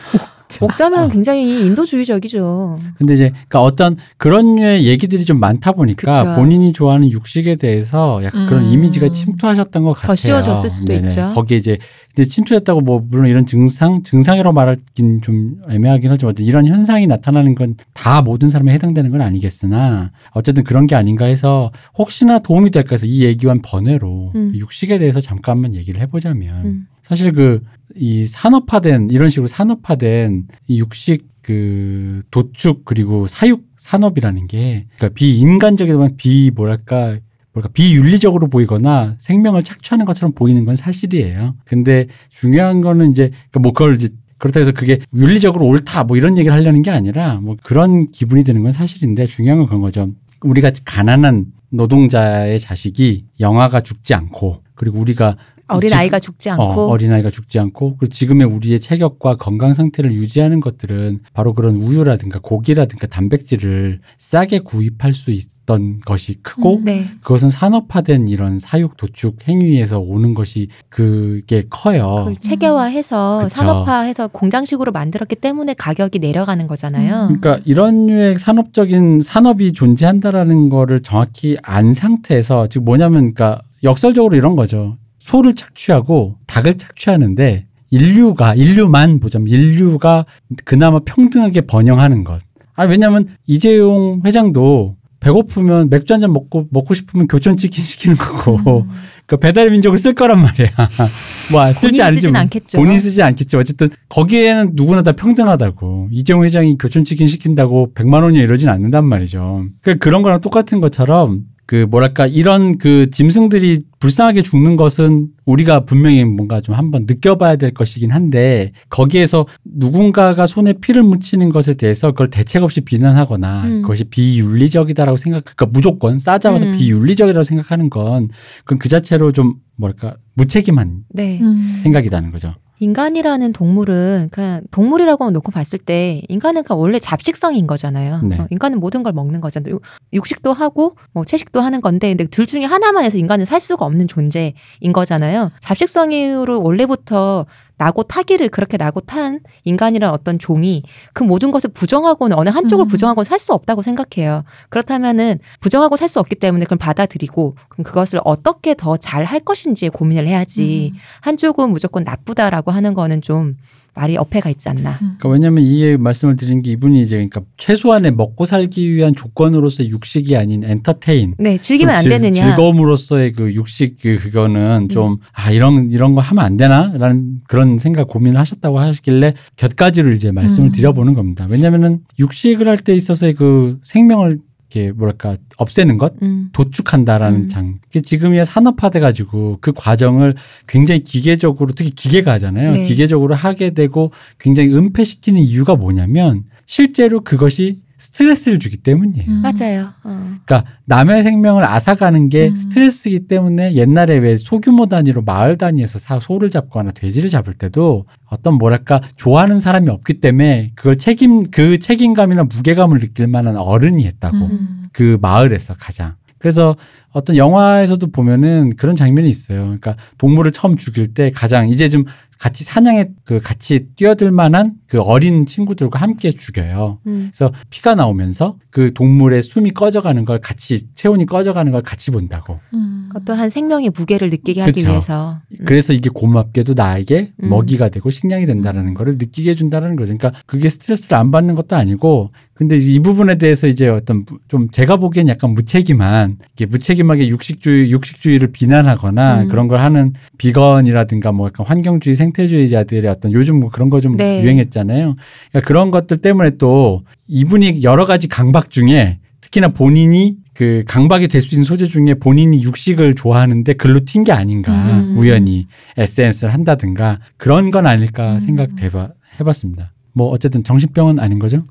목자면 어. 굉장히 인도주의적이죠. 근데 이제 그러니까 어떤 그런 류의 얘기들이 좀 많다 보니까 그쵸. 본인이 좋아하는 육식에 대해서 약간 그런 음. 이미지가 침투하셨던 것 같아요. 씌워졌을 수도 있죠. 거기에 이제 근데 침투했다고 뭐 물론 이런 증상 증상이라고 말하긴 좀 애매하긴 하지만 이런 현상이 나타나는 건 다 모든 사람에 해당되는 건 아니겠으나 어쨌든 그런 게 아닌가 해서 혹시나 도움이 될까 해서 이 얘기와는 번외로 음. 육식에 대해서 잠깐만 얘기를 해보자면 음. 사실 그 이 산업화된 이런 식으로 산업화된 이 육식 그 도축 그리고 사육 산업이라는 게 그러니까 비인간적이지만 비 뭐랄까 뭐랄까 비윤리적으로 보이거나 생명을 착취하는 것처럼 보이는 건 사실이에요. 근데 중요한 거는 이제 그러니까 뭐 그걸 이제 그렇다고 해서 그게 윤리적으로 옳다 뭐 이런 얘기를 하려는 게 아니라 뭐 그런 기분이 드는 건 사실인데 중요한 건 그런 거죠. 우리가 가난한 노동자의 자식이 영아가 죽지 않고 그리고 우리가 어린 지금- 아이가 죽지 않고 어, 어린 아이가 죽지 않고 그리고 지금의 우리의 체격과 건강 상태를 유지하는 것들은 바로 그런 우유라든가 고기라든가 단백질을 싸게 구입할 수 있던 것이 크고 음. 네. 그것은 산업화된 이런 사육 도축 행위에서 오는 것이 그게 커요. 체계화해서 그쵸. 산업화해서 공장식으로 만들었기 때문에 가격이 내려가는 거잖아요. 음. 그러니까 이런 류의 산업적인 산업이 존재한다라는 거를 정확히 안 상태에서 지금 뭐냐면 그러니까 역설적으로 이런 거죠. 소를 착취하고 닭을 착취하는데 인류가 인류만 보자면 인류가 그나마 평등하게 번영하는 것. 아 왜냐하면 이재용 회장도 배고프면 맥주 한 잔 먹고 먹고 싶으면 교촌 치킨 시키는 거고 음. 그 배달 민족을 쓸 거란 말이야. 뭐 쓸지 본인이 않을지 않겠죠. 본인 쓰지 않겠죠. 어쨌든 거기에는 누구나 다 평등하다고. 이재용 회장이 교촌 치킨 시킨다고 100만 원이 이러진 않는단 말이죠. 그 그런 거랑 똑같은 것처럼 그 뭐랄까 이런 그 짐승들이 불쌍하게 죽는 것은 우리가 분명히 뭔가 좀 한번 느껴봐야 될 것이긴 한데 거기에서 누군가가 손에 피를 묻히는 것에 대해서 그걸 대책 없이 비난하거나 음. 그것이 비윤리적이다라고 생각, 그러니까 무조건 싸잡아서 음. 비윤리적이라고 생각하는 건 그건 그 자체로 좀 뭐랄까 무책임한 네. 음. 생각이라는 거죠. 인간이라는 동물은 그냥 동물이라고 놓고 봤을 때 인간은 그냥 원래 잡식성인 거잖아요. 네. 어, 인간은 모든 걸 먹는 거잖아요. 육- 육식도 하고 뭐 채식도 하는 건데 근데 둘 중에 하나만 해서 인간은 살 수가 없는 존재인 거잖아요. 잡식성으로 원래부터 나고 타기를 그렇게 나고 탄 인간이란 어떤 종이 그 모든 것을 부정하고는 어느 한쪽을 음. 부정하고는 살 수 없다고 생각해요. 그렇다면은 부정하고 살 수 없기 때문에 그걸 받아들이고 그럼 그것을 어떻게 더 잘 할 것인지에 고민을 해야지. 음. 한쪽은 무조건 나쁘다라고 하는 거는 좀 말이 어폐가 있지 않나. 그러니까 왜냐하면 이 말씀을 드린 게 이분이 이제 그러니까 최소한의 먹고 살기 위한 조건으로서의 육식이 아닌 엔터테인 네, 즐기면 안 질- 되느냐. 즐거움으로서의 그 육식 그 그거는 좀아 이런 이런 거 하면 안 되나라는 그런 생각 고민을 하셨다고 하시길래 곁가지를 이제 말씀을 음. 드려보는 겁니다. 왜냐하면은 육식을 할 때 있어서의 그 생명을 이렇게 뭐랄까 없애는 것 음. 도축한다라는 음. 장. 지금이야 산업화돼 가지고 그 과정을 굉장히 기계적으로 특히 기계가 하잖아요. 네. 기계적으로 하게 되고 굉장히 은폐시키는 이유가 뭐냐면 실제로 그것이 스트레스를 주기 때문이에요. 음. 맞아요. 어. 그러니까 남의 생명을 앗아가는 게 음. 스트레스이기 때문에 옛날에 왜 소규모 단위로 마을 단위에서 사 소를 잡거나 돼지를 잡을 때도 어떤 뭐랄까 좋아하는 사람이 없기 때문에 그걸 책임 그 책임감이나 무게감을 느낄 만한 어른이 했다고 음. 그 마을에서 가장. 그래서 어떤 영화에서도 보면은 그런 장면이 있어요. 그러니까 동물을 처음 죽일 때 가장 이제 좀 같이 사냥에 그 같이 뛰어들 만한 그 어린 친구들과 함께 죽여요. 음. 그래서 피가 나오면서 그 동물의 숨이 꺼져가는 걸 같이 체온이 꺼져가는 걸 같이 본다고. 음. 어떠한 생명의 무게를 느끼게 하기 그쵸. 위해서. 음. 그래서 이게 고맙게도 나에게 음. 먹이가 되고 식량이 된다라는 거를 느끼게 해준다는 거죠. 그러니까 그게 스트레스를 안 받는 것도 아니고, 근데 이 부분에 대해서 이제 어떤 무- 좀 제가 보기엔 약간 무책임한, 이게 무책임하게 육식주의, 육식주의를 비난하거나 음. 그런 걸 하는 비건이라든가 뭐 약간 환경주의, 생태주의자들의 어떤 요즘 뭐 그런 거좀 네. 유행했잖아요. 그러니까 그런 것들 때문에 또 이분이 여러 가지 강박 중에 특히나 본인이 그 강박이 될 수 있는 소재 중에 본인이 육식을 좋아하는데 글로 튄 게 아닌가 음. 우연히 SNS를 한다든가 그런 건 아닐까 음. 생각해봐 해봤습니다. 뭐 어쨌든 정신병은 아닌 거죠?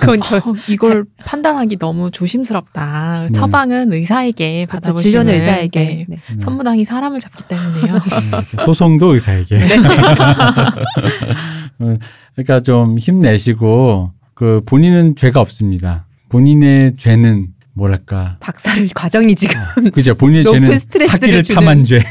그건 저 어, 이걸 판단하기 너무 조심스럽다. 네. 처방은 의사에게 그렇죠. 받아보시는 진료는 의사에게. 네. 네. 네. 선무당이 사람을 잡기 때문에요. 네, 소송도 의사에게. 어, 그러니까 좀 힘내시고 그 본인은 죄가 없습니다. 본인의 죄는 뭐랄까 박사를 과정이 지금 그죠 본인의 죄는 스트레스를 학기를 주는- 탐한 죄.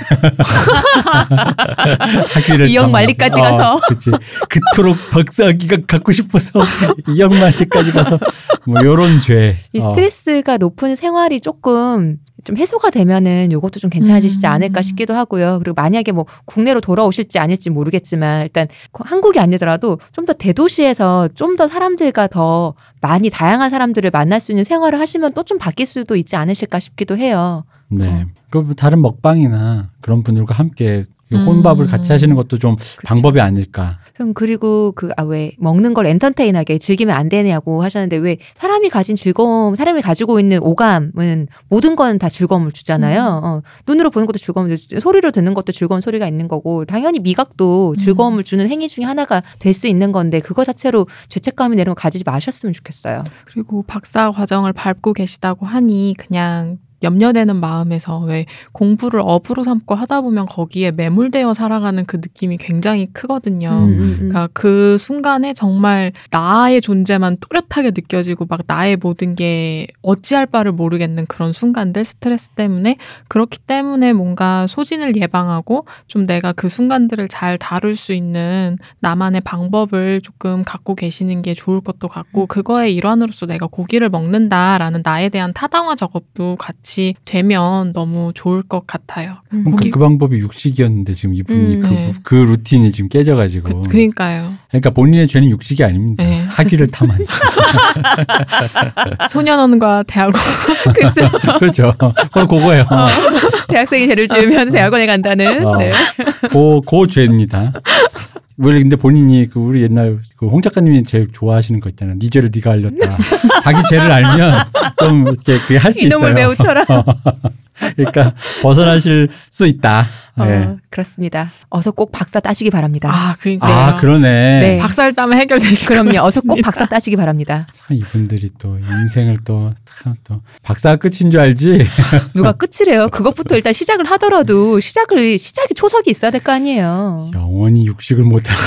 학기를 탐한 만리까지 죄. 가서. 어, 그치. 그토록 박사학위가 갖고 싶어서 이역 만리까지 가서 뭐 요런 죄. 이 어. 스트레스가 높은 생활이 조금 좀 해소가 되면은 요것도 좀 괜찮아지시지 음. 않을까 싶기도 하고요. 그리고 만약에 뭐 국내로 돌아오실지 아닐지 모르겠지만 일단 한국이 아니더라도 좀 더 대도시에서 좀 더 사람들과 더 많이 다양한 사람들을 만날 수 있는 생활을 하시면 또 좀 바뀔 수도 있지 않으실까 싶기도 해요. 네. 어. 그 다른 먹방이나 그런 분들과 함께. 혼밥을 같이 하시는 것도 좀 그쵸. 방법이 아닐까. 형 그리고 그 아 왜 먹는 걸 엔터테인하게 즐기면 안 되냐고 하셨는데 왜 사람이 가진 즐거움, 사람이 가지고 있는 오감은 모든 건 다 즐거움을 주잖아요. 어, 눈으로 보는 것도 즐거움을 주, 소리로 듣는 것도 즐거운 소리가 있는 거고 당연히 미각도 즐거움을 주는 행위 중에 하나가 될 수 있는 건데 그거 자체로 죄책감이 거 가지지 마셨으면 좋겠어요. 그리고 박사 과정을 밟고 계시다고 하니 그냥 염려되는 마음에서 왜 공부를 업으로 삼고 하다 보면 거기에 매몰되어 살아가는 그 느낌이 굉장히 크거든요. 음, 음, 음. 그러니까 그 순간에 정말 나의 존재만 또렷하게 느껴지고 막 나의 모든 게 어찌할 바를 모르겠는 그런 순간들 스트레스 때문에 그렇기 때문에 뭔가 소진을 예방하고 좀 내가 그 순간들을 잘 다룰 수 있는 나만의 방법을 조금 갖고 계시는 게 좋을 것도 같고 그거의 일환으로서 내가 고기를 먹는다라는 나에 대한 타당화 작업도 같이 같이 되면 너무 좋을 것 같아요. 음. 그러니까 거기- 그 방법이 육식이었는데 지금 이분이 음. 그, 네. 그 루틴이 지금 깨져가지고. 그, 그니까요. 그러니까 본인의 죄는 육식이 아닙니다. 네. 학위를 탐한. 소년원과 대학원. 그죠. 그렇죠. 바로 그거예요. 대학생이 죄를 지으면 대학원에 간다는. 어. 네. 고, 고 죄입니다. 원래 근데 본인이 그 우리 옛날 그 홍 작가님이 제일 좋아하시는 거 있잖아요. 네 죄를 네가 알렸다. 자기 죄를 알면 좀 이렇게 그게 할 수 있어요. 이놈을 매우 쳐라. 그러니까 벗어나실 수 있다. 어, 네. 그렇습니다. 어서 꼭 박사 따시기 바랍니다. 아, 그니까요. 아, 그러네. 네. 박살 따면 해결되실 그럼요. 것 어서 꼭 같습니다. 박사 따시기 바랍니다. 참 이분들이 또 인생을 또, 참 또, 박사가 끝인 줄 알지? 누가 끝이래요. 그것부터 일단 시작을 하더라도 시작을 시작이 초석이 있어야 될 거 아니에요. 영원히 육식을 못하고.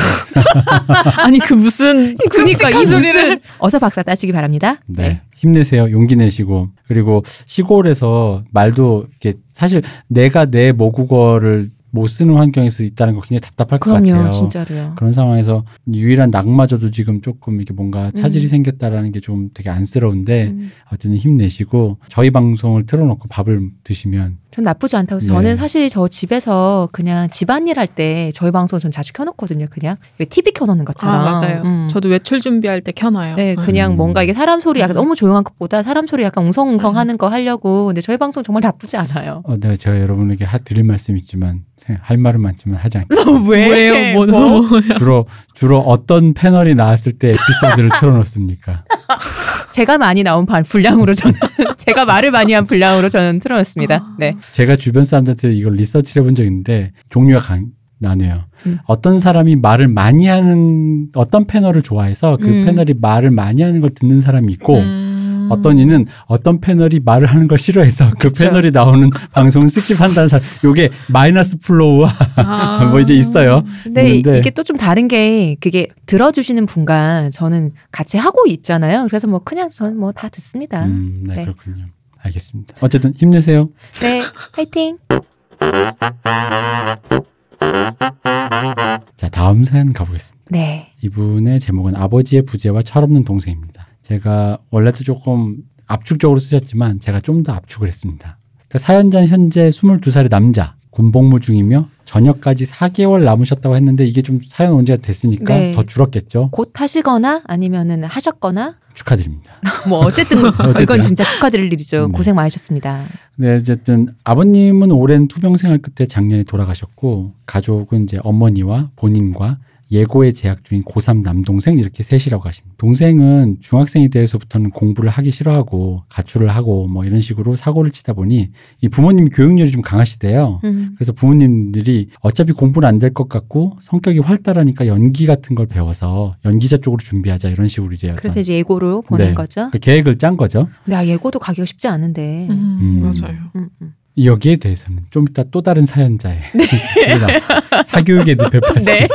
아니, 그 무슨. 그러니까 이 소리를. 어서 박사 따시기 바랍니다. 네. 힘내세요. 용기 내시고. 그리고 시골에서 말도 이렇게 사실 내가 내 모국어를 못 쓰는 환경에서 있다는 거 굉장히 답답할 것 그럼요, 같아요. 진짜로요. 그런 상황에서 유일한 낙마저도 지금 조금 이렇게 뭔가 차질이 음. 생겼다라는 게 좀 되게 안쓰러운데 음, 어쨌든 힘내시고 저희 방송을 틀어놓고 밥을 드시면 전 나쁘지 않다고. 네. 저는 사실 저 집에서 그냥 집안일 할 때 저희 방송 전 자주 켜놓거든요. 그냥 왜 TV 켜놓는 것처럼. 아, 맞아요. 음. 저도 외출 준비할 때 켜놔요. 네, 그냥 음. 뭔가 이게 사람 소리 약간 음. 너무 조용한 것보다 사람 소리 약간 웅성웅성 하는 거 하려고. 근데 저희 방송 정말 나쁘지 않아요. 어, 네, 제가 여러분에게 하, 드릴 말씀이 있지만 할 말은 많지만 하지 않겠습니다. 왜요? 뭐, 뭐? 뭐. 주로 주로 어떤 패널이 나왔을 때 에피소드를 틀어놓습니까? 제가 많이 나온 반- 분량으로 저는 제가 말을 많이 한 분량으로 저는 틀어놨습니다. 아. 네. 제가 주변 사람들한테 이걸 리서치를 해본 적 있는데 종류가 강, 나뉘어요. 음. 어떤 사람이 말을 많이 하는 어떤 패널을 좋아해서 그 음. 패널이 말을 많이 하는 걸 듣는 사람이 있고 음. 어떤 이는 어떤 패널이 말을 하는 걸 싫어해서 그 그쵸. 패널이 나오는 방송을 스킵한다는 사람. 요게 마이너스 플로우와 아. 뭐 이제 있어요. 근데 이- 있는데 이게 또 좀 다른 게 그게 들어주시는 분과 저는 같이 하고 있잖아요. 그래서 뭐 그냥 저는 뭐 다 듣습니다. 음, 네, 네. 그렇군요. 알겠습니다. 어쨌든 힘내세요. 네, 화이팅. 자, 다음 사연 가보겠습니다. 네. 이분의 제목은 아버지의 부재와 철없는 동생입니다. 제가 원래도 조금 압축적으로 쓰셨지만 제가 좀 더 압축을 했습니다. 그러니까 사연자는 현재 22살의 남자, 군복무 중이며 전역까지 4개월 남으셨다고 했는데 이게 좀 사연 언제가 됐으니까 네. 더 줄었겠죠. 곧 하시거나 아니면은 하셨거나 축하드립니다. 뭐 어쨌든 어쨌든. 이건 진짜 축하드릴 일이죠. 네. 고생 많으셨습니다. 네, 어쨌든 아버님은 오랜 투병 생활 끝에 작년에 돌아가셨고 가족은 이제 어머니와 본인과 예고에 재학 중인 고3 남동생 이렇게 셋이라고 하십니다. 동생은 중학생이 되어서부터는 공부를 하기 싫어하고 가출을 하고 뭐 이런 식으로 사고를 치다 보니 이 부모님이 교육열이 좀 강하시대요. 음. 그래서 부모님들이 어차피 공부는 안 될 것 같고 성격이 활달하니까 연기 같은 걸 배워서 연기자 쪽으로 준비하자 이런 식으로 이제 그래서 이제 예고로 보낸 네. 거죠. 그 계획을 짠 거죠. 근데 아, 예고도 가기가 쉽지 않은데. 음, 음. 맞아요. 음, 음. 여기에 대해서는 좀 이따 또 다른 사연자의 우리가 사교육에 늪에 빠진 네.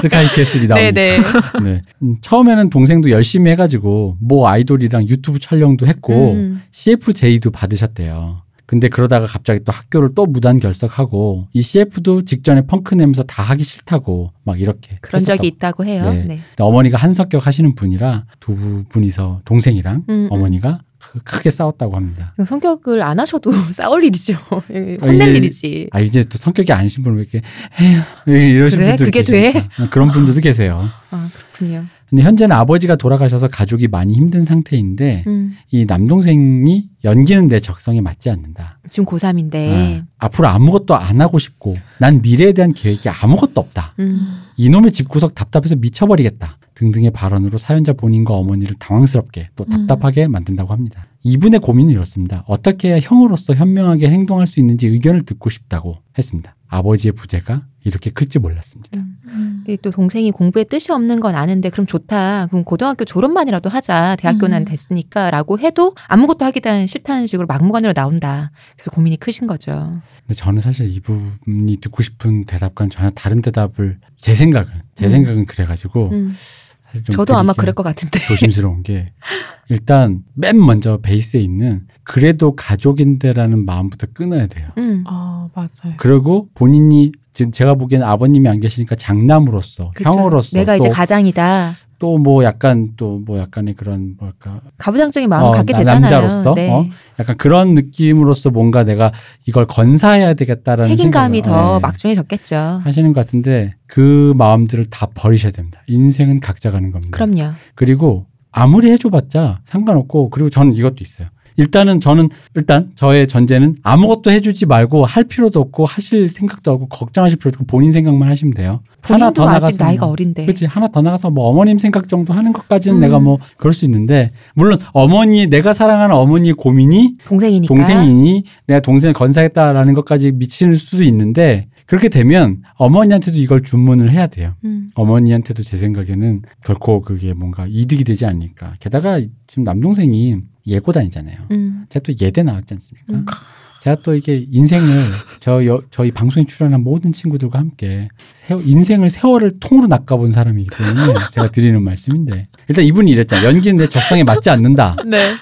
스카이캐슬이 나옵니다. 네, 네. 네. 음, 처음에는 동생도 열심히 해가지고 뭐 아이돌이랑 유튜브 촬영도 했고 음. CFJ도 받으셨대요. 근데 그러다가 갑자기 또 학교를 또 무단 결석하고 이 CF도 직전에 펑크 내면서 다 하기 싫다고 막 이렇게 그런 했었다고. 적이 있다고 해요. 네. 네. 어머니가 한석격 하시는 분이라 두 분이서 동생이랑 음, 음. 어머니가 크- 크게 싸웠다고 합니다. 성격을 안 하셔도 싸울 일이죠. 예, 혼낼 이게- 일이지. 아 이제 또 성격이 아니신 분은 왜 이렇게 에휴 이러신 그래? 분들 그게 돼? 그런 분들도 계세요. 아, 그렇군요. 근데 현재는 아버지가 돌아가셔서 가족이 많이 힘든 상태인데 음. 이 남동생이 연기는 내 적성에 맞지 않는다. 지금 고3인데. 아, 앞으로 아무것도 안 하고 싶고 난 미래에 대한 계획이 아무것도 없다. 음. 이놈의 집구석 답답해서 미쳐버리겠다. 등등의 발언으로 사연자 본인과 어머니를 당황스럽게 또 음. 답답하게 만든다고 합니다. 이분의 고민은 이렇습니다. 어떻게 해야 형으로서 현명하게 행동할 수 있는지 의견을 듣고 싶다고 했습니다. 아버지의 부재가 이렇게 클지 몰랐습니다. 음. 이또 동생이 공부에 뜻이 없는 건 아는데 그럼 좋다. 그럼 고등학교 졸업만이라도 하자. 대학교는 음. 됐으니까라고 해도 아무것도 하기는 싫다는 식으로 막무가내로 나온다. 그래서 고민이 크신 거죠. 근데 저는 사실 이 부분이 듣고 싶은 대답과는 전혀 다른 대답을 제 생각은 제 음. 생각은 그래가지고 음. 저도 아마 그럴 것 같은데. 조심스러운 게 일단 맨 먼저 베이스에 있는 그래도 가족인데라는 마음부터 끊어야 돼요. 음. 아, 맞아요. 그리고 본인이 지금 제가 보기에는 아버님이 안 계시니까 장남으로서 그쵸. 형으로서 내가 또 이제 가장이다. 또 뭐 약간 또 뭐 약간의 그런 뭐랄까 가부장적인 마음을 어, 갖게 나- 되잖아요. 남자로서 네. 어? 약간 그런 느낌으로서 뭔가 내가 이걸 건사해야 되겠다라는 책임감이 생각을, 더 예, 막중해졌겠죠. 하시는 것 같은데 그 마음들을 다 버리셔야 됩니다. 인생은 각자 가는 겁니다. 그럼요. 그리고 아무리 해줘봤자 상관없고 그리고 저는 이것도 있어요. 일단은 저는 일단 저의 전제는 아무것도 해주지 말고 할 필요도 없고 하실 생각도 없고 걱정하실 필요도 없고 본인 생각만 하시면 돼요. 하나 더 아직 나가서 나이가 뭐, 어린데. 그렇지 하나 더 나가서 뭐 어머님 생각 정도 하는 것까지는 음. 내가 뭐 그럴 수 있는데 물론 어머니 내가 사랑하는 어머니의 고민이 동생이니까. 동생이니 내가 동생을 건사했다라는 것까지 미칠 수도 있는데 그렇게 되면 어머니한테도 이걸 주문을 해야 돼요. 음. 어머니한테도 제 생각에는 결코 그게 뭔가 이득이 되지 않을까. 게다가 지금 남동생이 예고 다니잖아요. 음. 제가 또 예대 나왔지 않습니까? 음. 제가 또 이게 인생을 저 여, 저희 방송에 출연한 모든 친구들과 함께 세월, 인생을 세월을 통으로 낚아본 사람이기 때문에 제가 드리는 말씀인데 일단 이분이 이랬잖아요. 연기는 내 적성에 맞지 않는다. 네.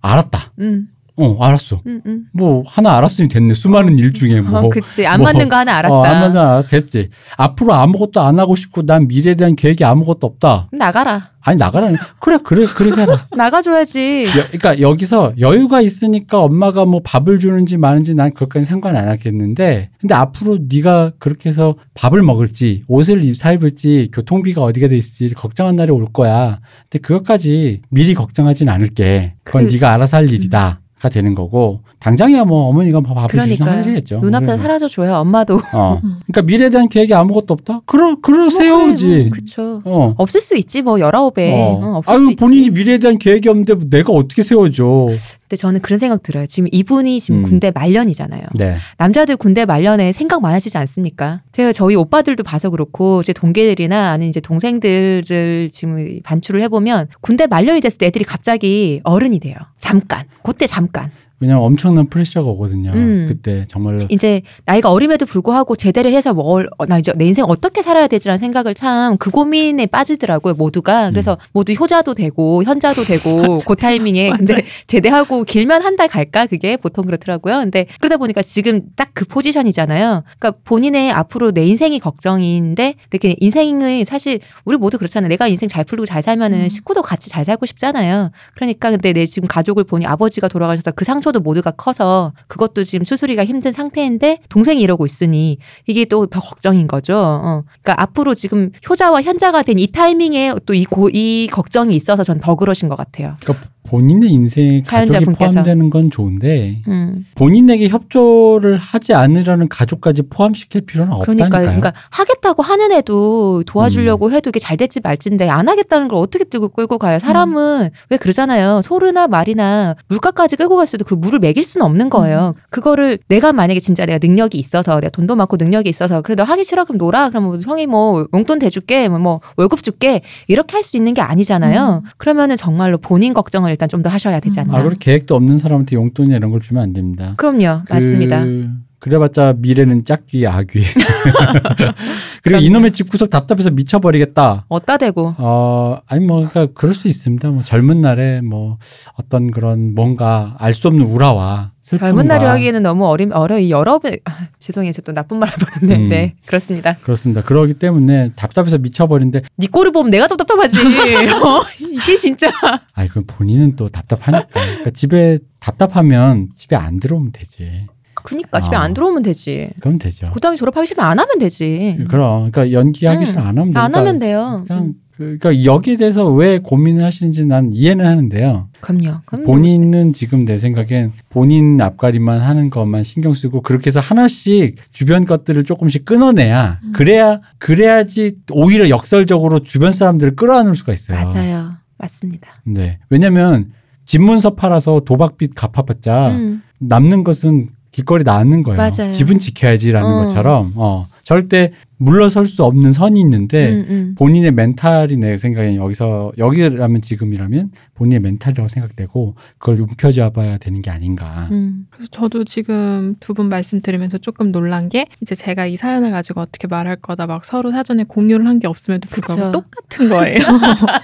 알았다. 음. 어 알았어. 음. 음. 뭐 하나 알았으니 됐네. 수많은 일 중에 뭐. 어, 그치. 안 뭐, 맞는 거 하나 알았다. 어, 안 맞아. 됐지. 앞으로 아무것도 안 하고 싶고 난 미래에 대한 계획이 아무것도 없다. 나가라. 아니 나가라니. 그래 그래 그렇게 해라. 나가줘야지. 여, 그러니까 여기서 여유가 있으니까 엄마가 뭐 밥을 주는지 마는지 난 그것까지 상관 안 하겠는데 근데 앞으로 네가 그렇게 해서 밥을 먹을지 옷을 입- 사 입을지 교통비가 어디가 돼 있을지 걱정한 날이 올 거야. 근데 그것까지 미리 걱정하진 않을게. 그건 그- 네가 알아서 할 일이다. 가 되는 거고 당장이야 뭐 어머니가 뭐 밥을 주시나 그러니까요. 하시겠죠. 눈앞에서 그래서. 사라져 줘요. 엄마도. 어. 음. 그러니까 미래에 대한 계획이 아무것도 없다. 그러 그러세요, 뭐 그래, 그쵸. 어. 없을 수 있지 뭐 열아홉에. 어. 어, 없을 아유 수 있지. 본인이 미래에 대한 계획이 없는데 내가 어떻게 세워줘? 근데 저는 그런 생각 들어요. 지금 이분이 지금 음. 군대 말년이잖아요. 네. 남자들 군대 말년에 생각 많아지지 않습니까? 제가 저희 오빠들도 봐서 그렇고 제 동기들이나 아니 이제 동생들을 지금 반출을 해보면 군대 말년이 됐을 때 애들이 갑자기 어른이 돼요. 잠깐. 그때 잠깐. 왜냐면 엄청난 프레셔가 오거든요. 음. 그때 정말로 이제 나이가 어림에도 불구하고 제대를 해서 뭘, 어, 나 이제 내 인생 어떻게 살아야 되지라는 생각을 참 그 고민에 빠지더라고요, 모두가. 그래서 모두 효자도 되고, 현자도 되고, 그 타이밍에. 근데 제대하고 길면 한 달 갈까? 그게 보통 그렇더라고요. 근데 그러다 보니까 지금 딱 그 포지션이잖아요. 그러니까 본인의 앞으로 내 인생이 걱정인데, 이렇게 인생을 사실 우리 모두 그렇잖아요. 내가 인생 잘 풀고 잘 살면은 음. 식구도 같이 잘 살고 싶잖아요. 그러니까 근데 내 지금 가족을 보니 아버지가 돌아가셔서 그 상처 도 모두가 커서 그것도 지금 수술이가 힘든 상태인데 동생이 이러고 있으니 이게 또 더 걱정인 거죠. 어. 그러니까 앞으로 지금 효자와 현자가 된 이 타이밍에 또 이 이 걱정이 있어서 전 더 그러신 것 같아요. 그러니까 본인의 인생에 가족이. 포함되는 건 좋은데 음. 본인에게 협조를 하지 않으려는 가족까지 포함시킬 필요는 없다니까요. 그러니까 하겠다고 하는 애도 도와주려고 해도 이게 잘 될지 말지인데 안 하겠다는 걸 어떻게 들고 끌고 가요? 사람은 왜 그러잖아요. 소르나 말이나 물가까지 끌고 갈 수도 그 물을 먹일 수는 없는 거예요. 그거를 내가 만약에 진짜 내가 능력이 있어서 내가 돈도 많고 능력이 있어서 그래도 하기 싫어 그럼 놀아. 그럼 뭐 형이 뭐 용돈 대줄게 뭐, 뭐 월급 줄게 이렇게 할 수 있는 게 아니잖아요. 그러면은 정말로 본인 걱정을 일단 좀 더 하셔야 되지 음. 않나. 아, 그리고 계획도 없는 사람한테 용돈이나 이런 걸 주면 안 됩니다. 그럼요. 그- 맞습니다. 그래봤자 미래는 짝귀 아귀. 그리고 그럼요. 이놈의 집구석 답답해서 미쳐버리겠다. 어따 대고. 어, 아니 뭐 그러니까 그럴 수 있습니다. 뭐 젊은 날에 뭐 어떤 그런 뭔가 알 수 없는 우라와 슬픔과 젊은 날이 하기에는 너무 어린 어려 이 여러 배 아, 죄송해요 제가 또 나쁜 말 할 뻔했네 음. 네 그렇습니다 그렇습니다. 그러기 때문에 답답해서 미쳐버린데 네 꼴을 보면 내가 더 답답하지 어, 이게 진짜 아, 이건 본인은 또 답답하니까. 그러니까 집에 답답하면 집에 안 들어오면 되지. 그니까 집에 아. 안 들어오면 되지 그럼 되죠. 고등학교 졸업하기 싫으면 안 하면 되지 그럼 그러니까 연기하기 음. 싫으면 안 하면 되니까. 안 하면 돼요 그냥 그- 그러니까 여기에 대해서 왜 고민을 하시는지 난 이해는 하는데요. 그럼요 그럼 본인은 지금 내 생각엔 본인 앞가림만 하는 것만 신경 쓰고 그렇게 해서 하나씩 주변 것들을 조금씩 끊어내야 음. 그래야 그래야지 오히려 역설적으로 주변 사람들을 끌어안을 수가 있어요. 맞아요 맞습니다 네. 왜냐면 집문서 팔아서 도박빚 갚아봤자 음. 남는 것은 길거리 나앉는 거예요. 맞아요. 집은 지켜야지라는 어. 것처럼 어, 절대 물러설 수 없는 선이 있는데 음, 음. 본인의 멘탈이 내 생각엔 여기서 여기라면 지금이라면 본인의 멘탈이라고 생각되고 그걸 움켜쥐어 봐야 되는 게 아닌가. 음. 그래서 저도 지금 두 분 말씀 들으면서 조금 놀란 게 이제 제가 이 사연을 가지고 어떻게 말할 거다 막 서로 사전에 공유를 한 게 없음에도 불구하고 그쵸. 똑같은 거예요.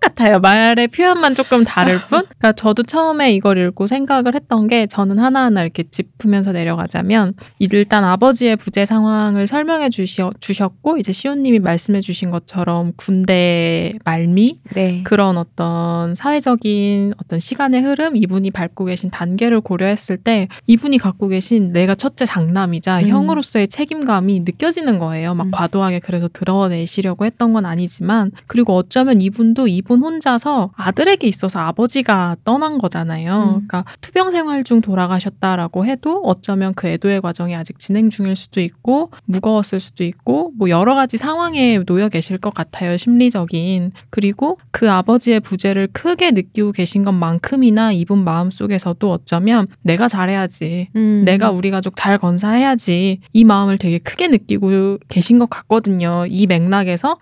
똑같아요. 말의 표현만 조금 다를 뿐. 그러니까 저도 처음에 이걸 읽고 생각을 했던 게 저는 하나하나 이렇게 짚으면서 내려가자면 일단 아버지의 부재 상황을 설명해 주신 주셨고 이제 시온님이 말씀해주신 것처럼 군대 말미 네. 그런 어떤 사회적인 어떤 시간의 흐름 이분이 밟고 계신 단계를 고려했을 때 이분이 갖고 계신 내가 첫째 장남이자 음. 형으로서의 책임감이 느껴지는 거예요. 막 음. 과도하게 그래서 드러내시려고 했던 건 아니지만 그리고 어쩌면 이분도 이분 혼자서 아들에게 있어서 아버지가 떠난 거잖아요. 음. 그러니까 투병 생활 중 돌아가셨다라고 해도 어쩌면 그 애도의 과정이 아직 진행 중일 수도 있고 무거웠을 수도 있고 뭐 여러 가지 상황에 놓여 계실 것 같아요. 심리적인 그리고 그 아버지의 부재를 크게 느끼고 계신 것만큼이나 이분 마음 속에서도 어쩌면 내가 잘해야지. 음. 내가 우리 가족 잘 건사해야지 이 마음을 되게 크게 느끼고 계신 것 같거든요. 이 맥락에서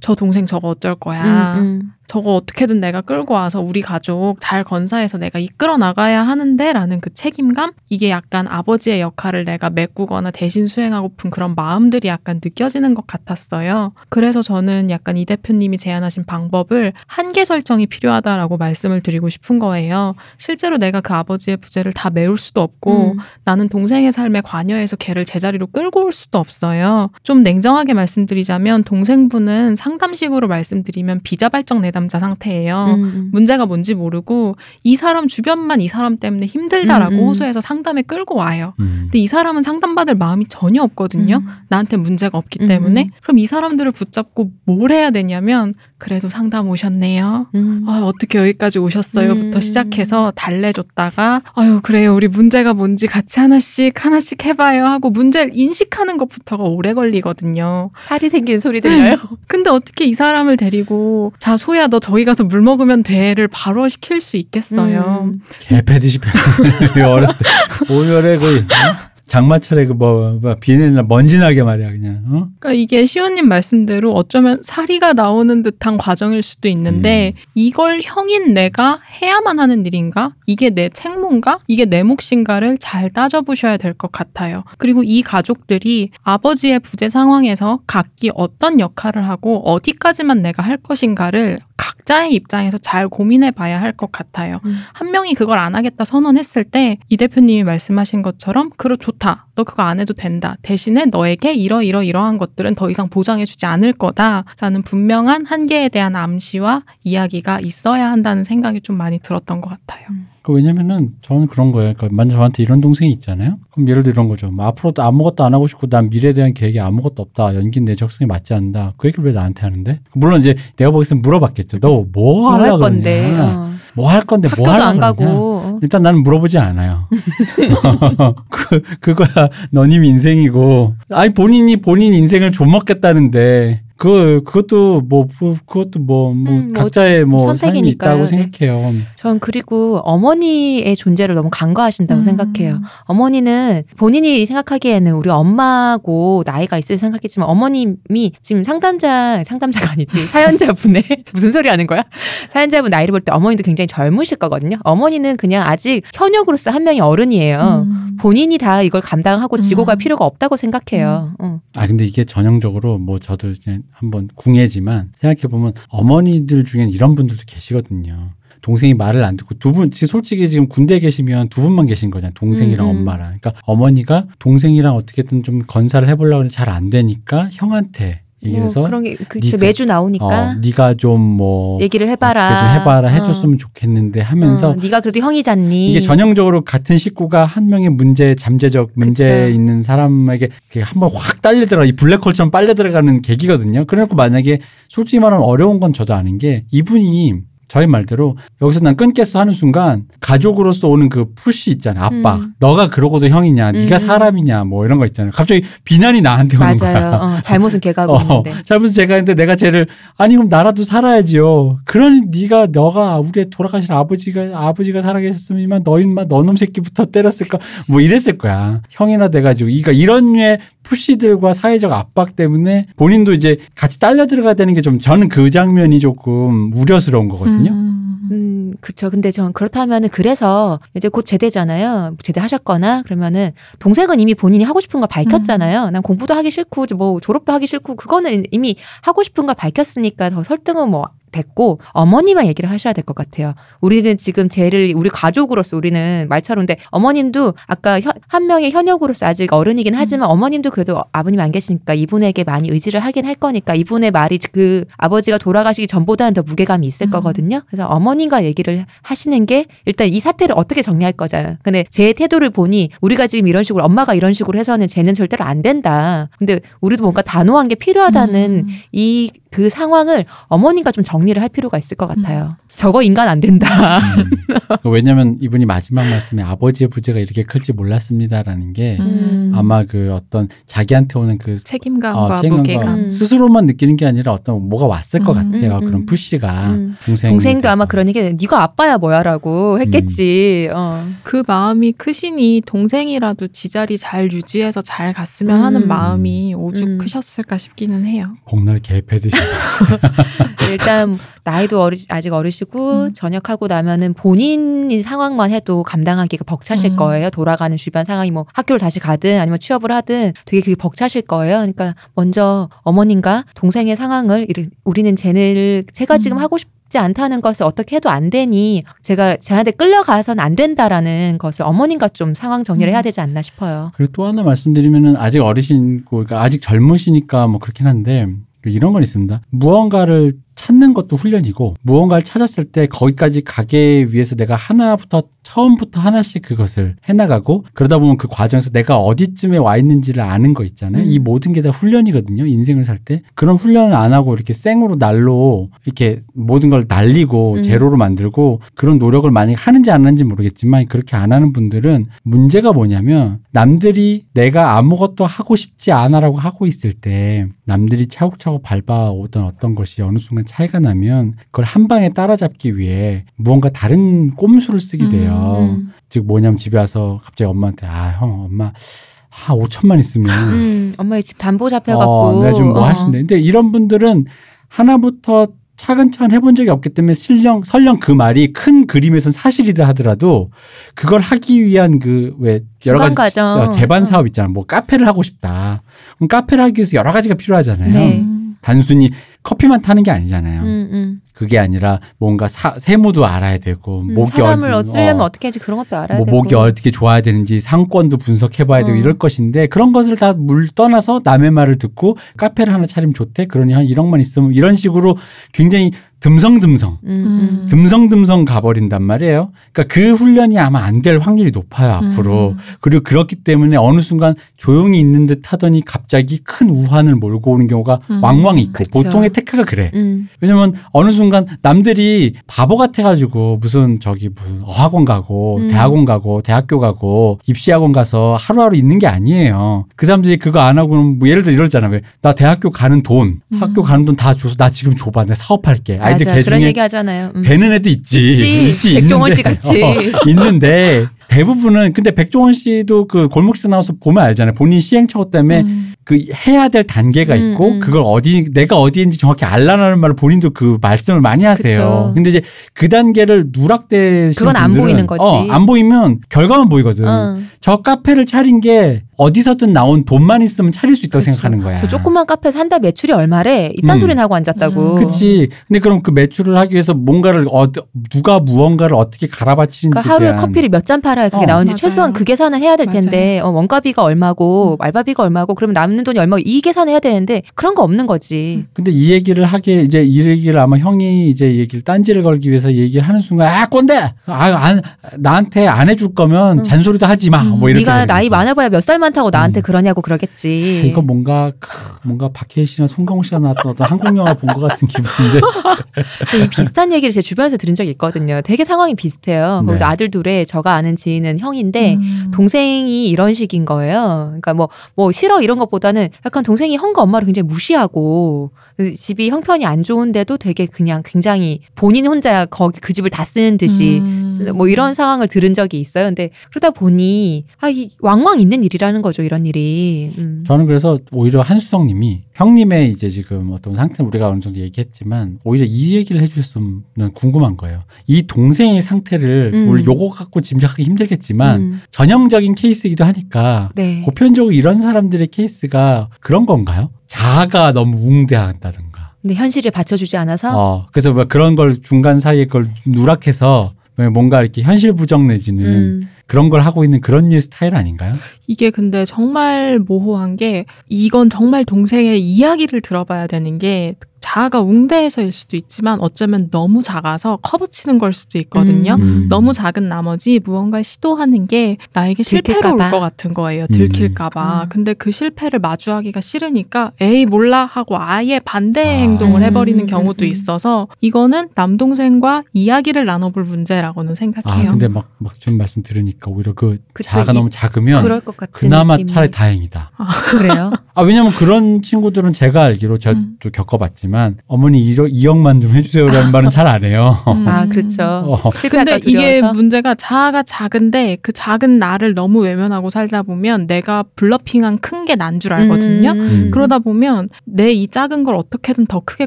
저 동생 저거 어쩔 거야. 음, 음. 저거 어떻게든 내가 끌고 와서 우리 가족 잘 건사해서 내가 이끌어 나가야 하는데 라는 그 책임감? 이게 약간 아버지의 역할을 내가 메꾸거나 대신 수행하고픈 그런 마음들이 약간 느껴지는 것 같았어요. 그래서 저는 약간 이 대표님이 제안하신 방법을 한계 설정이 필요하다라고 말씀을 드리고 싶은 거예요. 실제로 내가 그 아버지의 부재를 다 메울 수도 없고 음. 나는 동생의 삶에 관여해서 걔를 제자리로 끌고 올 수도 없어요. 좀 냉정하게 말씀드리자면 동생분은 상담식으로 말씀드리면 비자발적 내담 자 상태예요. 음, 음. 문제가 뭔지 모르고 이 사람 주변만 이 사람 때문에 힘들다라고 음, 음. 호소해서 상담에 끌고 와요. 음. 근데 이 사람은 상담받을 마음이 전혀 없거든요. 음. 나한테 문제가 없기 음, 때문에. 음. 그럼 이 사람들을 붙잡고 뭘 해야 되냐면 그래도 상담 오셨네요. 음. 아, 어떻게 여기까지 오셨어요?부터 음. 시작해서 달래줬다가 아유 그래요 우리 문제가 뭔지 같이 하나씩 하나씩 해봐요 하고 문제를 인식하는 것부터가 오래 걸리거든요. 살이 생긴 소리 들려요. 근데 어떻게 이 사람을 데리고 자 소야 너 저기 가서 물 먹으면 돼를 바로 시킬 수 있겠어요. 음. 개 패듯이 패. 어렸을 때 오열에 거의 어? 장마철에 그뭐 뭐, 비내나 먼지 나게 말이야 그냥. 어? 그러니까 이게 시호님 말씀대로 어쩌면 사리가 나오는 듯한 과정일 수도 있는데 이걸 형인 내가 해야만 하는 일인가? 이게 내 책무인가? 이게 내 몫인가를 잘 따져보셔야 될 것 같아요. 그리고 이 가족들이 아버지의 부재 상황에서 각기 어떤 역할을 하고 어디까지만 내가 할 것인가를 각자의 입장에서 잘 고민해 봐야 할 것 같아요. 음. 한 명이 그걸 안 하겠다 선언했을 때 이 대표님이 말씀하신 것처럼 그래 좋다. 너 그거 안 해도 된다. 대신에 너에게 이러 이러 이러한 것들은 더 이상 보장해 주지 않을 거다라는 분명한 한계에 대한 암시와 이야기가 있어야 한다는 생각이 좀 많이 들었던 것 같아요. 그 왜냐면은 저는 그런 거예요. 그러니까 만약 저한테 이런 동생이 있잖아요. 그럼 예를 들어 이런 거죠. 뭐 앞으로도 아무것도 안 하고 싶고 난 미래에 대한 계획이 아무것도 없다. 연기는 내 적성에 맞지 않는다. 그 얘기를 왜 나한테 하는데? 물론 이제 내가 보기엔 물어봤겠죠. 너 뭐 하려고 건데. 어. 뭐할 건데 뭐 하려고? 가고. 일단 나는 물어보지 않아요. 그, 그거야 너님 인생이고. 아니, 본인이 본인 인생을 좀 먹겠다는데, 그, 그것도 뭐, 그- 그것도 뭐, 뭐, 음, 뭐 각자의 뭐, 선택이니까요. 있다고 네. 생각해요. 전 그리고 어머니의 존재를 너무 간과하신다고 음. 생각해요. 어머니는 본인이 생각하기에는 우리 엄마고 나이가 있을 생각했지만 어머님이 지금 상담자 상담자가 아니지 사연자분의 무슨 소리 하는 거야? 사연자분 나이를 볼 때 어머니도 굉장히 젊으실 거거든요. 어머니는 그냥 아직 현역으로서 한 명의 어른이에요. 음. 본인이 다 이걸 감당하고 지고 갈 음. 필요가 없다고 생각해요. 어. 아, 근데 이게 전형적으로 뭐 저도 이제 한번 궁예지만 생각해보면 어머니들 중엔 이런 분들도 계시거든요. 동생이 말을 안 듣고 두 분, 솔직히 지금 군대에 계시면 두 분만 계신 거잖아요. 동생이랑 음, 음. 엄마랑. 그러니까 어머니가 동생이랑 어떻게든 좀 건사를 해보려고 하는데 잘안 되니까 형한테 얘기를 해서 뭐 그런 게 그, 네가- 매주 나오니까 어, 네가 좀 뭐 얘기를 해봐라. 좀 해봐라 어. 해줬으면 좋겠는데 하면서 어, 네가 그래도 형이잖니. 이게 전형적으로 같은 식구가 한 명의 문제 잠재적 문제 그쵸. 있는 사람에게 한번 확 딸려 들어가 이 블랙홀처럼 빨려 들어가는 계기거든요. 그래놓고 만약에 솔직히 말하면 어려운 건 저도 아는 게 이분이 저희 말대로 여기서 난 끊겠어 하는 순간 가족으로서 오는 그 푸시 있잖아요. 압박. 음. 너가 그러고도 형이냐. 네가 음. 사람이냐. 뭐 이런 거 있잖아요. 갑자기 비난이 나한테 오는 거야. 맞아요. 어, 잘못은 걔가 하고 어, 있는데. 잘못은 제가 했는데 내가 쟤를 아니 그럼 나라도 살아야지요. 그러니 네가 너가 우리 돌아가신 아버지가 아버지가 살아계셨으면 너인마 너놈 새끼부터 때렸을까 뭐 이랬을 거야. 형이나 돼가지고 그러니까 이런 류의 푸시들과 사회적 압박 때문에 본인도 이제 같이 딸려 들어가야 되는 게 좀 저는 그 장면이 조금 우려스러운 거거든요. 음. 음, 그쵸. 근데 전 그렇다면은 그래서 이제 곧 제대잖아요. 제대하셨거나 그러면은 동생은 이미 본인이 하고 싶은 걸 밝혔잖아요. 난 공부도 하기 싫고 뭐 졸업도 하기 싫고 그거는 이미 하고 싶은 걸 밝혔으니까 더 설득은 뭐 됐고 어머니만 얘기를 하셔야 될 것 같아요. 우리는 지금 쟤를 우리 가족으로서 우리는 말처럼 근데 어머님도 아까 현- 한 명의 현역으로서 아직 어른이긴 하지만 어머님도 그래도 아버님 안 계시니까 이분에게 많이 의지를 하긴 할 거니까 이분의 말이 그 아버지가 돌아가시기 전보다는 더 무게감이 있을 음. 거거든요. 그래서 어머님과 얘기를 하시는 게 일단 이 사태를 어떻게 정리할 거잖아요. 근데 제 태도를 보니 우리가 지금 이런 식으로 엄마가 이런 식으로 해서는 쟤는 절대로 안 된다. 근데 우리도 뭔가 단호한 게 필요하다는 음. 이 그 상황을 어머님과 좀 정리를 할 필요가 있을 것 같아요. 저거 인간 안 된다. 음. 왜냐면 이분이 마지막 말씀에 아버지의 부재가 이렇게 클지 몰랐습니다라는 게 음. 아마 그 어떤 자기한테 오는 그 책임감과 어, 책임감과 무게감. 음. 스스로만 느끼는 게 아니라 어떤 뭐가 왔을 것 음, 같아요. 음, 그런 음. 푸시가 음. 동생 동생 도 아마 그런 얘기 네가 아빠야 뭐야라고 했겠지. 음. 어. 그 마음이 크시니 동생이라도 지자리 잘 유지해서 잘 갔으면 음. 하는 마음이 오죽 음. 크셨을까 싶기는 해요. 복날 개패드시 일단 나이도 어리, 아직 어리시고 음. 전역하고 나면은 본인이 상황만 해도 감당하기가 벅차실 음. 거예요. 돌아가는 주변 상황이 뭐 학교를 다시 가든 아니면 취업을 하든 되게 그게 벅차실 거예요. 그러니까 먼저 어머님과 동생의 상황을 우리는 쟤를 제가 지금 음. 하고 싶지 않다는 것을 어떻게 해도 안 되니 제가 쟤한테 끌려가서는 안 된다라는 것을 어머님과 좀 상황 정리를 음. 해야 되지 않나 싶어요. 그리고 또 하나 말씀드리면은 아직 어리시고 그러니까 아직 젊으시니까 뭐 그렇긴 한데 이런 건 있습니다. 무언가를 찾는 것도 훈련이고 무언가를 찾았을 때 거기까지 가기 위해서 내가 하나부터 처음부터 하나씩 그것을 해나가고 그러다 보면 그 과정에서 내가 어디쯤에 와 있는지를 아는 거 있잖아요. 음. 이 모든 게 다 훈련이거든요. 인생을 살 때 그런 훈련을 안 하고 이렇게 생으로 날로 이렇게 모든 걸 날리고 음. 제로로 만들고 그런 노력을 만약 하는지 안 하는지 모르겠지만 그렇게 안 하는 분들은 문제가 뭐냐면 남들이 내가 아무것도 하고 싶지 않아라고 하고 있을 때 남들이 차곡차곡 밟아오던 어떤 것이 어느 순간 차이가 나면 그걸 한 방에 따라잡기 위해 무언가 다른 꼼수를 쓰게 돼요. 음. 즉 뭐냐면 집에 와서 갑자기 엄마한테 아 형 엄마 아 5천만 있으면 음, 엄마의 집 담보 잡혀갖고 어, 내가 좀뭐할수 어. 있는데 근데 이런 분들은 하나부터 차근차근 해본 적이 없기 때문에 설령 설령 그 말이 큰 그림에선 사실이다 하더라도 그걸 하기 위한 그 왜 여러 가지 과정. 어, 재반 어. 사업 있잖아. 뭐 카페를 하고 싶다. 그럼 카페를 하기 위해서 여러 가지가 필요하잖아요. 네. 음. 단순히 커피만 타는 게 아니잖아요. 음, 음. 그게 아니라 뭔가 사- 세무도 알아야 되고 음, 목이 사람을 어디- 얻으려면 어, 어. 떻게 하지 그런 것도 알아야 뭐 되고 목이 어떻게 좋아야 되는지 상권도 분석해봐야 되고 어. 이럴 것인데 그런 것을 다 물 떠나서 남의 말을 듣고 카페를 하나 차리면 좋대 그러니 한 1억만 있으면 이런 식으로 굉장히 듬성듬성 음, 음. 듬성듬성 가버린단 말이에요. 그러니까 그 훈련이 아마 안 될 확률이 높아요 앞으로. 음. 그리고 그렇기 때문에 어느 순간 조용히 있는 듯 하더니 갑자기 큰 우환을 몰고 오는 경우가 음. 왕왕 있고 그쵸. 보통의 테크가 그래. 음. 왜냐면 어느 순간 남들이 바보 같아가지고 무슨 저기 무슨 어학원 가고 음. 대학원 가고 대학교 가고 입시학원 가서 하루하루 있는 게 아니에요. 그 사람들이 그거 안 하고는 뭐 예를 들어 이러잖아. 왜 나 대학교 가는 돈, 음. 학교 가는 돈 다 줘서 나 지금 줘봐. 내 사업할게. 아이들 맞아 개 그런 얘기 하잖아요. 음. 되는 애도 있지. 있지. 백종원 있는데. 씨 같이. 어, 있는데 대부분은 근데 백종원 씨도 그 골목에서 나와서 보면 알잖아요. 본인 시행착오 때문에 음. 그 해야 될 단계가 음, 있고 음. 그걸 어디 내가 어디인지 정확히 알라는 말을 본인도 그 말씀을 많이 하세요. 그쵸. 근데 이제 그 단계를 누락되시는 그건 안 분들은 보이는 거지. 어, 안 보이면 결과만 보이거든. 어. 저 카페를 차린 게 어디서든 나온 돈만 있으면 차릴 수 있다고 그쵸. 생각하는 거야. 저 조그만 카페에서 한 달 매출이 얼마래? 이딴 음. 소리는 하고 앉았다고. 음, 그치. 근데 그럼 그 매출을 하기 위해서 뭔가를 어, 누가 무언가를 어떻게 갈아바치는지 그러니까 하루에 대한 커피를 몇 잔 팔아야 그게 어. 나오는지 맞아요. 최소한 그 계산은 해야 될 텐데 어, 원가비가 얼마고 말바비가 얼마고 그러면 남는 돈이 얼마고 이 계산을 해야 되는데 그런 거 없는 거지. 근데 이 얘기를 하게 이제 이 얘기를 아마 형이 이제 이 얘기를 딴지를 걸기 위해서 얘기를 하는 순간 아 꼰대 아 안 나한테 안 해줄 거면 응. 잔소리도 하지 마뭐 음. 이렇게 네가 나이. 많아봐야 몇 살 많다고 나한테 음. 그러냐고 그러겠지. 이거 뭔가 크, 뭔가 박해일 씨나 송강호 씨가 나왔던 어떤 한국 영화 본 것 같은 기분인데 이 비슷한 얘기를 제 주변에서 들은 적이 있거든요. 되게 상황이 비슷해요. 거기도 네. 아들 둘에 저가 아는 지인은 형인데 음. 동생이 이런 식인 거예요. 그러니까 뭐, 뭐 싫어 이런 것보다는 약간 동생이 형과 엄마를 굉장히 무시하고 그 집이 형편이 안 좋은데도 되게 그냥 굉장히 본인 혼자 거기 그 집을 다 쓰는 듯이 음. 쓰- 뭐 이런 상황을 들은 적이 있어요. 근데 그러다 보니 아, 이 왕왕 있는 일이라는 거죠. 이런 일이. 음. 저는 그래서 오히려 한수성 님이 형님의 이제 지금 어떤 상태는 우리가 어느 정도 얘기했지만 오히려 이 얘기를 해주셨으면 궁금한 거예요. 이 동생의 상태를 음. 우리 요거 갖고 짐작하기 힘들겠지만 음. 전형적인 케이스이기도 하니까 네. 보편적으로 이런 사람들의 케이스가 그런 건가요? 자아가 너무 웅대한다든가 근데 현실에 받쳐주지 않아서 어, 그래서 뭐 그런 걸 중간 사이에 그걸 누락해서 뭔가 이렇게 현실 부정 내지는 음. 그런 걸 하고 있는 그런 류의 스타일 아닌가요? 이게 근데 정말 모호한 게 이건 정말 동생의 이야기를 들어봐야 되는 게 자아가 웅대해서일 수도 있지만 어쩌면 너무 작아서 커버치는 걸 수도 있거든요. 음. 너무 작은 나머지 무언가 시도하는 게 나에게 실패로 올. 것 같은 거예요. 들킬까봐. 음. 근데 그 실패를 마주하기가 싫으니까 에이 몰라 하고 아예 반대 아. 행동을 음, 해버리는 음, 경우도 음. 있어서 이거는 남동생과 이야기를 나눠볼 문제라고는 아, 생각해요. 근데 막, 막 지금 말씀 들으니까 오히려 그 그쵸, 자아가 이- 너무 작으면 그럴 것 같은 그나마 느낌이. 차라리 다행이다. 그래요. 아, 왜냐면 그런 친구들은 제가 알기로 저도 음. 겪어봤지만 어머니 1억, 2억만 좀 해주세요라는 말은 잘 안 해요. 음. 아 그렇죠. 어. 근데 이게 두려워서. 문제가 자아가 작은데 그 작은 나를 너무 외면하고 살다 보면 내가 블러핑한 큰 게 난 줄 알거든요. 음. 그러다 보면 내 이 작은 걸 어떻게든 더 크게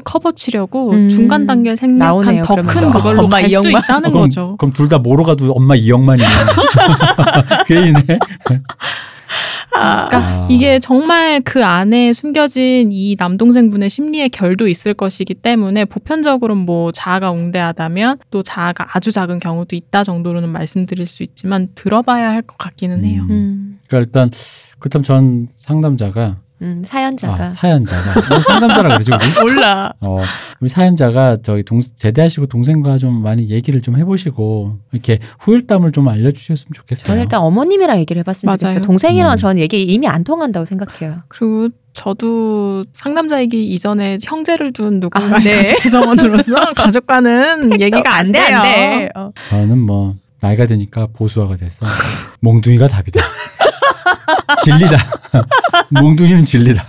커버치려고 음. 중간 단계를 생략한 더. 큰 그걸로 갈 수. 있다는 그럼, 거죠. 그럼 둘 다 뭐로 가도 엄마 2억만이네. 괜히네. 그러니까 아. 이게 정말 그 안에 숨겨진 이 남동생분의 심리의 결도 있을 것이기 때문에 보편적으로는 뭐 자아가 웅대하다면 또 자아가 아주 작은 경우도 있다 정도로는 말씀드릴 수 있지만 들어봐야 할 것 같기는 해요. 음. 음, 그러니까 일단 그렇다면 전 상담자가 음, 사연자가 아, 사연자가 뭐 상담자라 그러죠 우리? 몰라. 어, 우리 사연자가 저희 동 제대하시고 동생과 좀 많이 얘기를 좀 해보시고 이렇게 후일담을 좀 알려주셨으면 좋겠어요. 저는 일단 어머님이랑 얘기를 해봤으면 맞아요. 좋겠어요. 동생이랑 음. 저는 얘기 이미 안 통한다고 생각해요. 그리고 저도 상담자이기 이전에 형제를 둔 누군가의 아, 네. 가족 구성원으로서 가족과는 얘기가 안 돼요. 어. 저는 뭐 나이가 드니까 보수화가 돼서 몽둥이가 답이다. 진리다. 몽둥이는 진리다.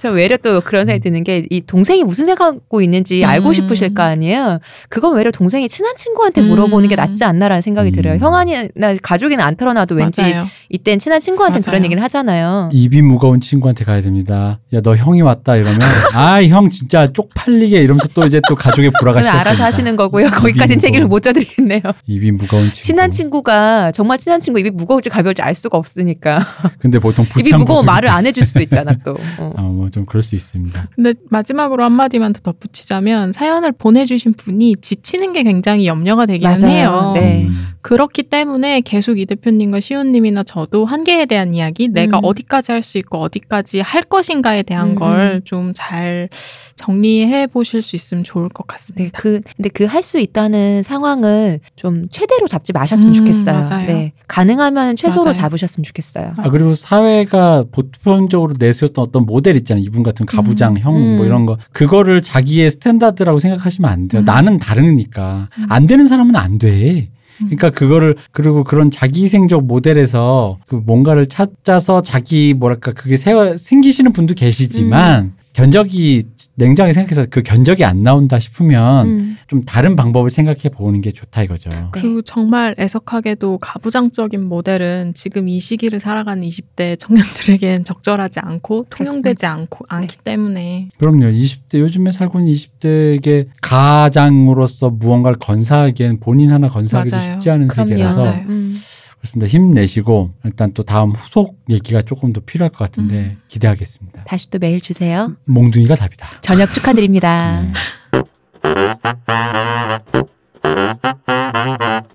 저 외려 또 그런 생각이 드는 게 이 동생이 무슨 생각하고 있는지 음. 알고 싶으실 거 아니에요. 그건 외려 동생이 친한 친구한테 물어보는 게 음. 낫지 않나라는 생각이 음. 들어요. 형아니나 가족이나 안 털어놔도 왠지 맞아요. 이땐 친한 친구한테 그런. 얘기를 하잖아요. 입이 무거운 친구한테 가야 됩니다. 야 너 형이 왔다 이러면 아 형 진짜 쪽팔리게 이러면서 또 이제 또 가족의 불화가 시작됩니다. 알아서 하시는 거고요. 거기까지는 무거운- 책임을 못 져드리겠네요. 입이 무거운 친구. 친한 친구가 정말 친한 친구 입이 무거울지 가벼울지 알 수가 없으니까 근데 보통 입이 부수기 말을 안 해줄 수도 있잖아 또. 어. 아, 뭐좀 그럴 수 있습니다. 근데 마지막으로 한마디만 더 덧붙이자면 사연을 보내주신 분이 지치는 게 굉장히 염려가 되기는 맞아요. 해요. 네. 음. 그렇기 때문에 계속 이 대표님과 시온님이나 저도 한계에 대한 이야기, 내가 음. 어디까지 할 수 있고 어디까지 할 것인가에 대한 음, 걸좀 잘 정리해 보실 수 있으면 좋을 것 네, 같습니다. 그 근데 그 할 수 있다는 상황을 좀 최대로 잡지 마셨으면 음, 좋겠어요. 맞아요. 네, 가능하면 최소로 맞아요. 잡으셨으면 좋겠어요. 아 그리고 사회가 보편적으로 내세웠던 어떤 모델 있잖아요. 이분 같은 가부장, 음. 형 음. 뭐 이런 거 그거를 자기의 스탠다드라고 생각하시면 안 돼요. 음. 나는 다르니까 음. 안 되는 사람은 안 돼. 음. 그러니까 그거를 그리고 그런 자기생적 모델에서 그 뭔가를 찾아서 자기 뭐랄까 그게 세, 생기시는 분도 계시지만 음. 견적이 냉정하게 생각해서 그 견적이 안 나온다 싶으면 음. 좀 다른 방법을 생각해 보는 게 좋다 이거죠. 네. 그리고 정말 애석하게도 가부장적인 모델은 지금 이 시기를 살아가는 20대 청년들에겐 적절하지 않고 통용되지 않고 않기 때문에 그럼요. 20대 요즘에 살고 있는 20대에게 가장으로서 무언가를 건사하기엔 본인 하나 건사하기도 맞아요. 쉽지 않은 그럼요. 세계라서 맞아요. 음. 그렇습니다. 힘내시고 일단 또 다음 후속 얘기가 조금 더 필요할 것 같은데 음. 기대하겠습니다. 다시 또 메일 주세요. 몽둥이가 답이다. 저녁 축하드립니다. 네.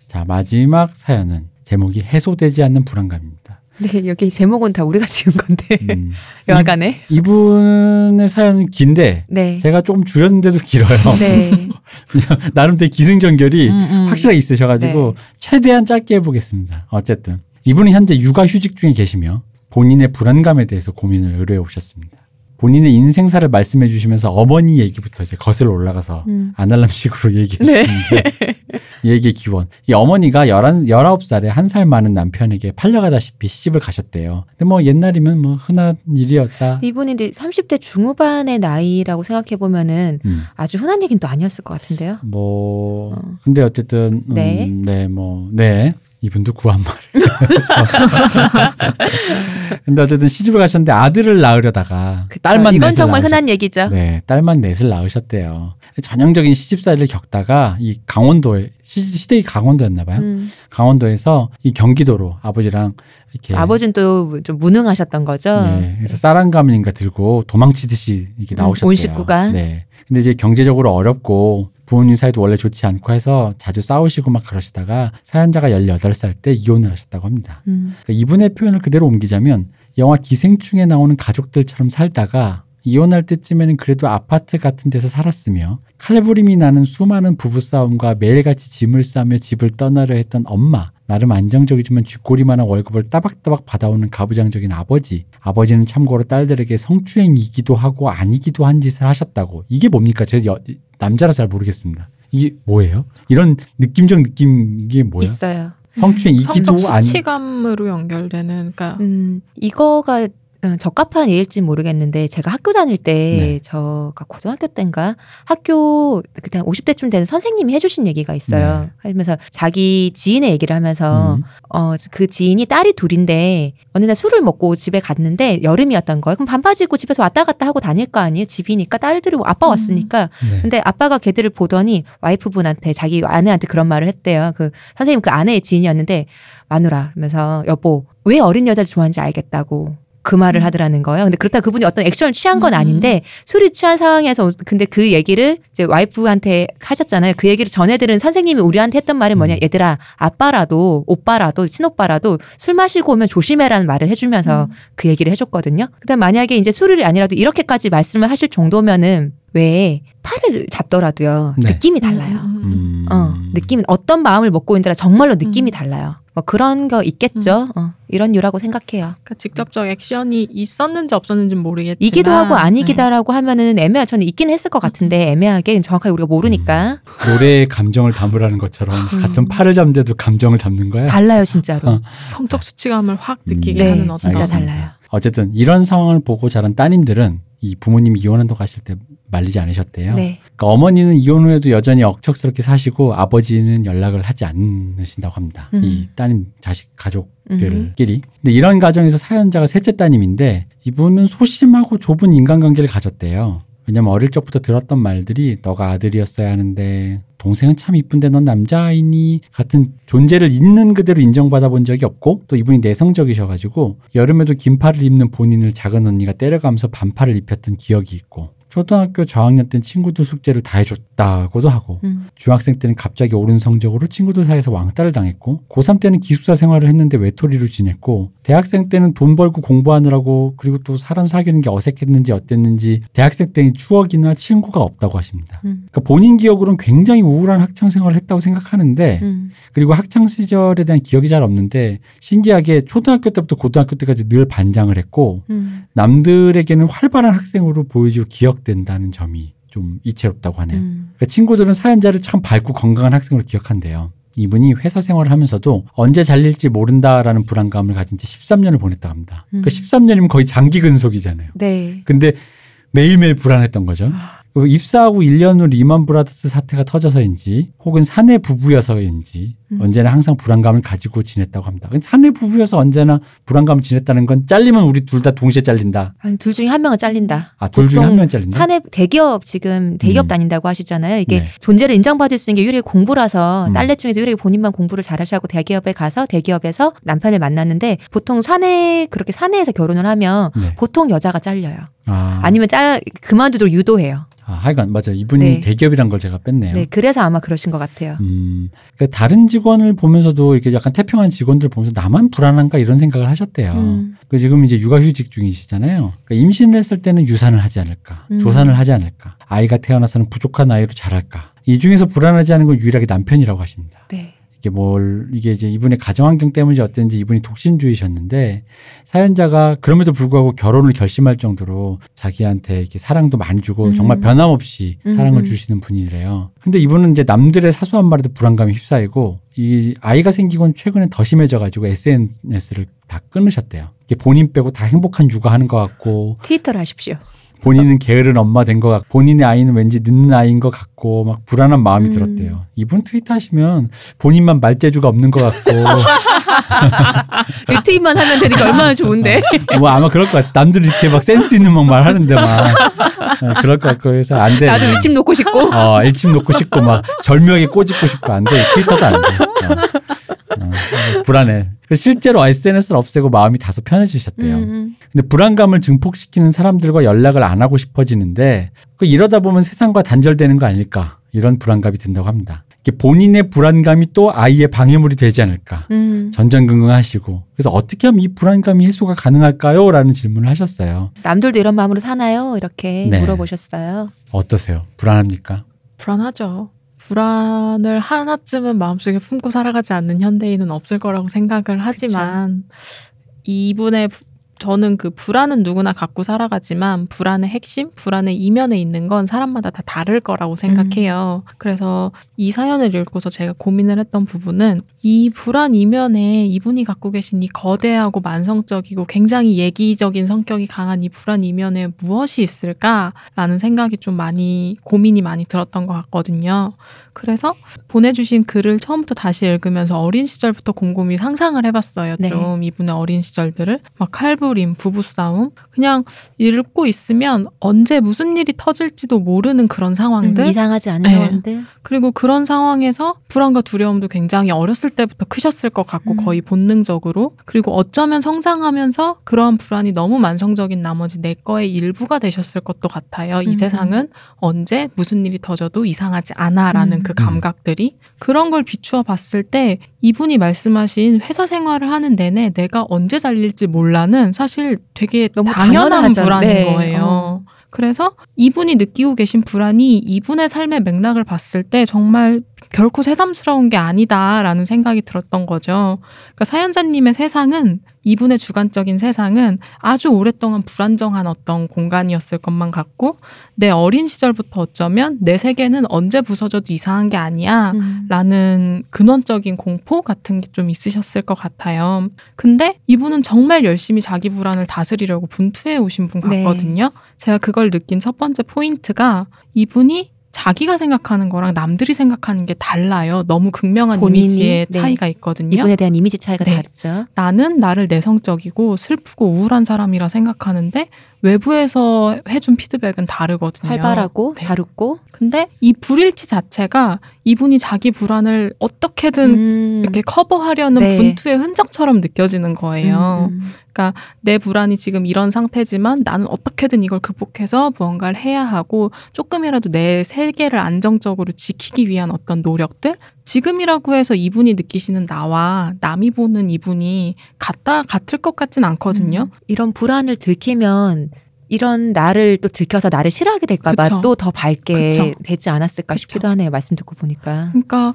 자 마지막 사연은 제목이 해소되지 않는 불안감입니다. 네, 여기 제목은 다 우리가 지은 건데 음, 여하간에 이, 이분의 사연은 긴데 네. 제가 조금 줄였는데도 길어요. 네. 나름 되게 기승전결이 음, 음. 확실하게 있으셔가지고 네. 최대한 짧게 해보겠습니다. 어쨌든 이분은 현재 육아휴직 중에 계시며 본인의 불안감에 대해서 고민을 의뢰해 오셨습니다. 본인의 인생사를 말씀해 주시면서 어머니 얘기부터 이제 거슬러 올라가서 음. 아날람식으로 얘기해 네. 주시는데 이 얘기의 기원. 이 어머니가 11, 19살에 한 살 많은 남편에게 팔려가다시피 시집을 가셨대요. 근데 뭐 옛날이면 뭐 흔한 일이었다. 이분이 이제 30대 중후반의 나이라고 생각해 보면은 음. 아주 흔한 얘기는 또 아니었을 것 같은데요. 뭐 어. 근데 어쨌든 음, 네. 네, 뭐 네. 이분도 구한 말을. 근데 어쨌든 시집을 가셨는데 아들을 낳으려다가 그쵸. 딸만 이건 정말 낳으셨- 흔한 얘기죠. 네, 딸만 넷을 낳으셨대요. 전형적인 시집살이를 겪다가 이 강원도에 시, 시댁이 강원도였나 봐요. 음. 강원도에서 이 경기도로 아버지랑 이렇게 아버지는 또좀 무능하셨던 거죠. 네, 그래서 쌀한가민인가 들고 도망치듯이 이렇게 음, 나오셨대요. 온 식구가. 네. 근데 이제 경제적으로 어렵고 부모님 사이도 원래 좋지 않고 해서 자주 싸우시고 막 그러시다가 사연자가 18살 때 이혼을 하셨다고 합니다. 음. 그러니까 이분의 표현을 그대로 옮기자면 영화 기생충에 나오는 가족들처럼 살다가 이혼할 때쯤에는 그래도 아파트 같은 데서 살았으며 칼부림이 나는 수많은 부부싸움과 매일같이 짐을 싸며 집을 떠나려 했던 엄마 나름 안정적이지만 쥐꼬리만한 월급을 따박따박 받아오는 가부장적인 아버지 아버지는 참고로 딸들에게 성추행이기도 하고 아니기도 한 짓을 하셨다고 이게 뭡니까 제가 여- 남자라 잘 모르겠습니다. 이게 뭐예요? 이런 느낌적 느낌 이게 뭐예요? 있어요. 성추행 이기도 성적 아니 수치감으로 연결되는 그러니까 음, 이거가 어, 적합한 예일지 모르겠는데 제가 학교 다닐 때 네. 저가 고등학교 때인가 학교 그때 한 50대쯤 되는 선생님이 해주신 얘기가 있어요. 네. 하면서 자기 지인의 얘기를 하면서 음. 어, 그 지인이 딸이 둘인데 어느 날 술을 먹고 집에 갔는데 여름이었던 거예요. 그럼 반바지 입고 집에서 왔다 갔다 하고 다닐 거 아니에요. 집이니까 딸들이 아빠 음. 왔으니까 네. 근데 아빠가 걔들을 보더니 와이프분한테 자기 아내한테 그런 말을 했대요. 그 선생님 그 아내의 지인이었는데 마누라 그러면서 여보 왜 어린 여자를 좋아하는지 알겠다고 그 말을 음. 하더라는 거예요. 근데 그렇다 그분이 어떤 액션을 취한 건 음. 아닌데 술이 취한 상황에서 근데 그 얘기를 이제 와이프한테 하셨잖아요. 그 얘기를 전해 들은 선생님이 우리한테 했던 말이 뭐냐. 음. 얘들아 아빠라도 오빠라도 친오빠라도 술 마시고 오면 조심해라는 말을 해주면서 음. 그 얘기를 해줬거든요. 그다음 만약에 이제 술이 아니라도 이렇게까지 말씀을 하실 정도면은 왜 팔을 잡더라도요 네. 느낌이 달라요. 음, 음, 음. 음. 어 느낌 어떤 마음을 먹고 있느라 정말로 느낌이 음. 달라요. 뭐 그런 거 있겠죠. 어, 이런 류라고 생각해요. 그러니까 직접적 액션이 있었는지 없었는지는 모르겠지만 이기도 하고 네. 아니기다라고 하면은 애매하. 저는 있긴 했을 것 같은데 애매하게 정확하게 우리가 모르니까 노래에 감정을 담으라는 것처럼 음. 같은 팔을 잡는데도 감정을 담는 거야. 달라요 진짜로. 어. 성적 수치감을 확 느끼게 네, 하는 어떤 진짜. 달라요. 어쨌든 이런 상황을 보고 자란 따님들은 이 부모님이 이혼한다고 하실 때 말리지 않으셨대요. 네. 그러니까 어머니는 이혼 후에도 여전히 억척스럽게 사시고 아버지는 연락을 하지 않으신다고 합니다. 음. 이 따님 자식 음. 가족들끼리. 근데 이런 가정에서 사연자가 셋째 따님인데 이분은 소심하고 좁은 인간관계를 가졌대요. 왜냐면 어릴 적부터 들었던 말들이 너가 아들이었어야 하는데 동생은 참 이쁜데 넌 남자아이니 같은 존재를 있는 그대로 인정받아 본 적이 없고 또 이분이 내성적이셔가지고 여름에도 긴팔을 입는 본인을 작은 언니가 때려가면서 반팔을 입혔던 기억이 있고 초등학교 저학년 땐 친구들 숙제를 다 해줬다고도 하고 음. 중학생 때는 갑자기 오른 성적으로 친구들 사이에서 왕따를 당했고 고3 때는 기숙사 생활을 했는데 외톨이로 지냈고 대학생 때는 돈 벌고 공부하느라고 그리고 또 사람 사귀는 게 어색했는지 어땠는지 대학생 때의 추억이나 친구가 없다고 하십니다. 음. 그러니까 본인 기억으로는 굉장히 우울한 학창 생활을 했다고 생각하는데 음. 그리고 학창 시절에 대한 기억이 잘 없는데 신기하게 초등학교 때부터 고등학교 때까지 늘 반장을 했고 음. 남들에게는 활발한 학생으로 보여지고 기억 된다는 점이 좀 이채롭다고 하네요. 음. 그러니까 친구들은 사연자를 참 밝고 건강한 학생으로 기억한대요. 이분이 회사 생활을 하면서도 언제 잘릴지 모른다라는 불안감을 가진 채 13년을 보냈다고 합니다. 음. 그러니까 13년이면 거의 장기 근속이잖아요. 네. 근데 매일매일 불안했던 거죠. 그리고 입사하고 1년 후 리먼 브라더스 사태가 터져서인지 혹은 사내 부부여서인지 음. 언제나 항상 불안감을 가지고 지냈다고 합니다. 사내 부부여서 언제나 불안감을 지냈다는 건 잘리면 우리 둘 다 동시에 잘린다. 아니, 둘 중에 한 명은 잘린다. 아, 둘 중에 한명 잘린다? 사내 대기업 지금 대기업 음. 다닌다고 하시잖아요. 이게 네. 존재를 인정받을 수 있는 게 유일하게 공부라서 음. 딸 넷 중에서 유일하게 본인만 공부를 잘하시고 대기업에 가서 대기업에서 남편을 만났는데 보통 사내 그렇게 사내에서 결혼을 하면 네. 보통 여자가 잘려요. 아, 아니면 짤 그만두도록 유도해요. 아, 하여간 맞아. 이분이 네. 대기업이란 걸 제가 뺐네요. 네, 그래서 아마 그러신 것 같아요. 음, 그러니까 다른 직 원을 보면서도 이렇게 약간 태평한 직원들 보면서 나만 불안한가 이런 생각을 하셨대요. 음. 그 지금 이제 육아휴직 중이시잖아요. 그러니까 임신을 했을 때는 유산을 하지 않을까, 음. 조산을 하지 않을까, 아이가 태어나서는 부족한 아이로 자랄까. 이 중에서 불안하지 않은 건 유일하게 남편이라고 하십니다. 네. 이게 뭘 이게 이제 이분의 가정 환경 때문인지 어땠는지 이분이 독신주의셨는데 사연자가 그럼에도 불구하고 결혼을 결심할 정도로 자기한테 이렇게 사랑도 많이 주고 음. 정말 변함없이 음, 사랑을 음. 주시는 분이래요. 근데 이분은 이제 남들의 사소한 말에도 불안감이 휩싸이고 이 아이가 생기곤 최근에 더 심해져 가지고 SNS를 다 끊으셨대요. 이게 본인 빼고 다 행복한 육아하는 것 같고 트위터를 하십시오. 본인은 게으른 엄마 된 것 같고 본인의 아이는 왠지 늦는 아이인 것 같고 막 불안한 마음이 음. 들었대요. 이분 트위터 하시면 본인만 말재주가 없는 것 같고 리트윗만 하면 되니까 얼마나 좋은데. 뭐 아마 그럴 것 같아. 남들이 이렇게 막 센스 있는 막 말하는데 막 어, 그럴 것 같고 해서 안 돼. 나도 일침 놓고 싶고. 어, 일침 놓고 싶고 막 절묘하게 꼬집고 싶고 안 돼. 트위터도 안 돼. 어. 어, 불안해. 실제로 SNS를 없애고 마음이 다소 편해지셨대요. 음, 근데 불안감을 증폭시키는 사람들과 연락을 안 하고 싶어지는데 그 이러다 보면 세상과 단절되는 거 아닐까 이런 불안감이 든다고 합니다. 이게 본인의 불안감이 또 아이의 방해물이 되지 않을까 음. 전전긍긍하시고 그래서 어떻게 하면 이 불안감이 해소가 가능할까요? 라는 질문을 하셨어요. 남들도 이런 마음으로 사나요? 이렇게 네. 물어보셨어요. 어떠세요? 불안합니까? 불안하죠. 불안을 하나쯤은 마음속에 품고 살아가지 않는 현대인은 없을 거라고 생각을 하지만 이분의 부- 저는 그 불안은 누구나 갖고 살아가지만 불안의 핵심, 불안의 이면에 있는 건 사람마다 다 다를 거라고 생각해요. 그래서 이 사연을 읽고서 제가 고민을 했던 부분은 이 불안 이면에 이분이 갖고 계신 이 거대하고 만성적이고 굉장히 예기적인 성격이 강한 이 불안 이면에 무엇이 있을까라는 생각이 좀 많이 고민이 많이 들었던 것 같거든요. 그래서 보내주신 글을 처음부터 다시 읽으면서 어린 시절부터 곰곰이 상상을 해봤어요. 네. 좀 이분의 어린 시절들을 막 칼부림, 부부싸움 그냥 읽고 있으면 언제 무슨 일이 터질지도 모르는 그런 상황들 음, 이상하지 않은 네. 상황들. 그리고 그런 상황에서 불안과 두려움도 굉장히 어렸을 때부터 크셨을 것 같고 음. 거의 본능적으로 그리고 어쩌면 성장하면서 그러한 불안이 너무 만성적인 나머지 내 거의 일부가 되셨을 것도 같아요. 이 음. 세상은 언제 무슨 일이 터져도 이상하지 않아라는 음. 그 감각들이 그런 걸 비추어 봤을 때 이분이 말씀하신 회사 생활을 하는 내내 내가 언제 잘릴지 몰라는 사실 되게 너무 당연한 당연하죠. 불안인 네. 거예요. 어. 그래서 이분이 느끼고 계신 불안이 이분의 삶의 맥락을 봤을 때 정말 결코 새삼스러운 게 아니다라는 생각이 들었던 거죠. 그러니까 사연자님의 세상은 이분의 주관적인 세상은 아주 오랫동안 불안정한 어떤 공간이었을 것만 같고 내 어린 시절부터 어쩌면 내 세계는 언제 부서져도 이상한 게 아니야. 음. 라는 근원적인 공포 같은 게 좀 있으셨을 것 같아요. 근데 이분은 정말 열심히 자기 불안을 다스리려고 분투해 오신 분 네. 같거든요. 제가 그걸 느낀 첫 번째 포인트가 이분이 자기가 생각하는 거랑 남들이 생각하는 게 달라요. 너무 극명한 본인이, 이미지의 네. 차이가 있거든요. 이분에 대한 이미지 차이가 네. 다르죠. 나는 나를 내성적이고 슬프고 우울한 사람이라 생각하는데 외부에서 해준 피드백은 다르거든요. 활발하고 네. 잘 웃고 근데 이 불일치 자체가 이분이 자기 불안을 어떻게든 음. 이렇게 커버하려는 네. 분투의 흔적처럼 느껴지는 거예요. 음, 음. 내 불안이 지금 이런 상태지만 나는 어떻게든 이걸 극복해서 무언가를 해야 하고 조금이라도 내 세계를 안정적으로 지키기 위한 어떤 노력들? 지금이라고 해서 이분이 느끼시는 나와 남이 보는 이분이 같다, 같을 것 같진 않거든요. 음. 이런 불안을 들키면 이런 나를 또 들켜서 나를 싫어하게 될까봐. 또 더 밝게 그쵸. 되지 않았을까 그쵸. 싶기도 하네요. 말씀 듣고 보니까. 그러니까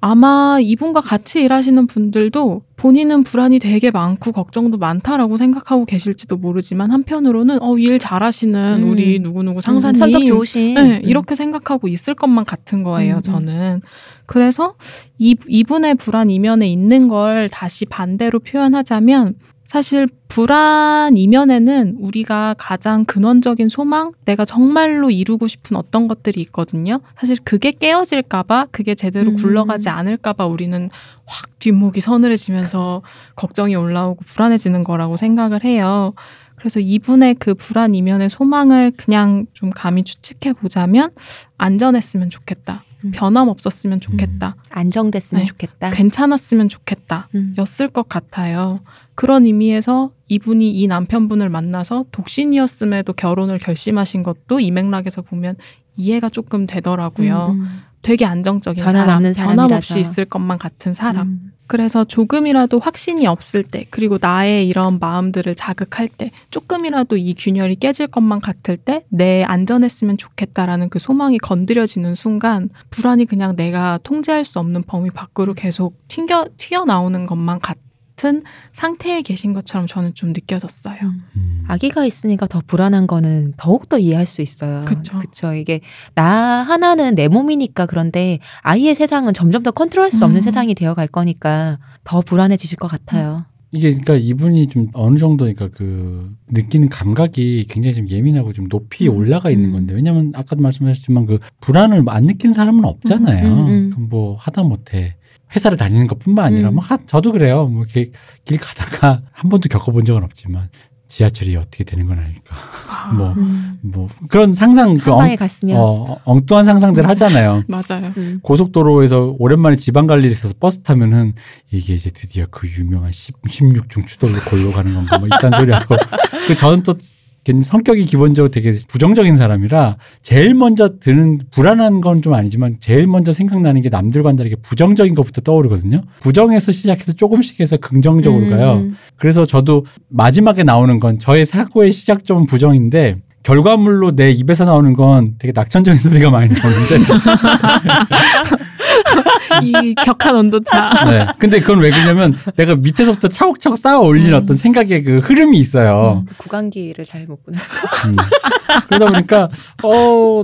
아마 이분과 같이 일하시는 분들도 본인은 불안이 되게 많고 걱정도 많다라고 생각하고 계실지도 모르지만 한편으로는 어, 일 잘하시는 음. 우리 누구누구 음, 상사님 성격 좋으신. 네, 음. 이렇게 생각하고 있을 것만 같은 거예요, 음, 음. 저는. 그래서 이, 이분의 불안 이면에 있는 걸 다시 반대로 표현하자면 사실 불안 이면에는 우리가 가장 근원적인 소망, 내가 정말로 이루고 싶은 어떤 것들이 있거든요. 사실 그게 깨어질까봐, 그게 제대로 음. 굴러가지 않을까봐 우리는 확 뒷목이 서늘해지면서 걱정이 올라오고 불안해지는 거라고 생각을 해요. 그래서 이분의 그 불안 이면의 소망을 그냥 좀 감히 추측해 보자면 안전했으면 좋겠다. 음. 변함 없었으면 좋겠다. 안정됐으면 네. 좋겠다. 괜찮았으면 좋겠다. 음. 였을 것 같아요. 그런 의미에서 이분이 이 남편분을 만나서 독신이었음에도 결혼을 결심하신 것도 이 맥락에서 보면 이해가 조금 되더라고요. 음, 음. 되게 안정적인 변함없는 사람, 변함없이 사람이라서. 있을 것만 같은 사람. 음. 그래서 조금이라도 확신이 없을 때, 그리고 나의 이런 마음들을 자극할 때, 조금이라도 이 균열이 깨질 것만 같을 때, 내 안전했으면 좋겠다라는 그 소망이 건드려지는 순간, 불안이 그냥 내가 통제할 수 없는 범위 밖으로 계속 튕겨, 튀어나오는 것만 같 은 상태에 계신 것처럼 저는 좀 느껴졌어요. 음. 음. 아기가 있으니까 더 불안한 거는 더욱더 이해할 수 있어요. 그쵸. 그쵸. 이게 나 하나는 내 몸이니까 그런데 아이의 세상은 점점 더 컨트롤할 수 없는 음. 세상이 되어 갈 거니까 더 불안해지실 것 같아요. 이게 그러니까 이분이 좀 어느 정도 그러니까 그 느끼는 감각이 굉장히 좀 예민하고 좀 높이 음, 올라가 있는 음. 건데 왜냐면 아까도 말씀하셨지만 그 불안을 안 느낀 사람은 없잖아요. 음, 음, 음. 그럼 뭐 하다 못해 회사를 다니는 것뿐만 아니라 음. 뭐 하- 저도 그래요. 뭐 이렇게 길 가다가 한 번도 겪어본 적은 없지만 지하철이 어떻게 되는 건 아닐까. 뭐 음. 뭐 그런 상상 그 엉, 갔으면. 어, 엉뚱한 상상들 하잖아요. 맞아요. 음. 고속도로에서 오랜만에 지방 갈 일이 있어서 버스 타면은 이게 이제 드디어 그 유명한 10, 16중 추돌로 골로 가는 건가 뭐 이딴 소리 하고 그 저는 또 성격이 기본적으로 되게 부정적인 사람이라 제일 먼저 드는 불안한 건 좀 아니지만 제일 먼저 생각나는 게 남들과는 다르게 부정적인 것부터 떠오르거든요. 부정에서 시작해서 조금씩 해서 긍정적으로 음, 가요. 음. 그래서 저도 마지막에 나오는 건 저의 사고의 시작점은 부정인데 결과물로 내 입에서 나오는 건 되게 낙천적인 소리가 많이 나오는데 이 격한 온도차. 네. 근데 그건 왜 그러냐면 내가 밑에서부터 차곡차곡 쌓아 올리는 음. 어떤 생각의 그 흐름이 있어요. 구강기를 잘 못 보내. 음. 그러다 보니까 어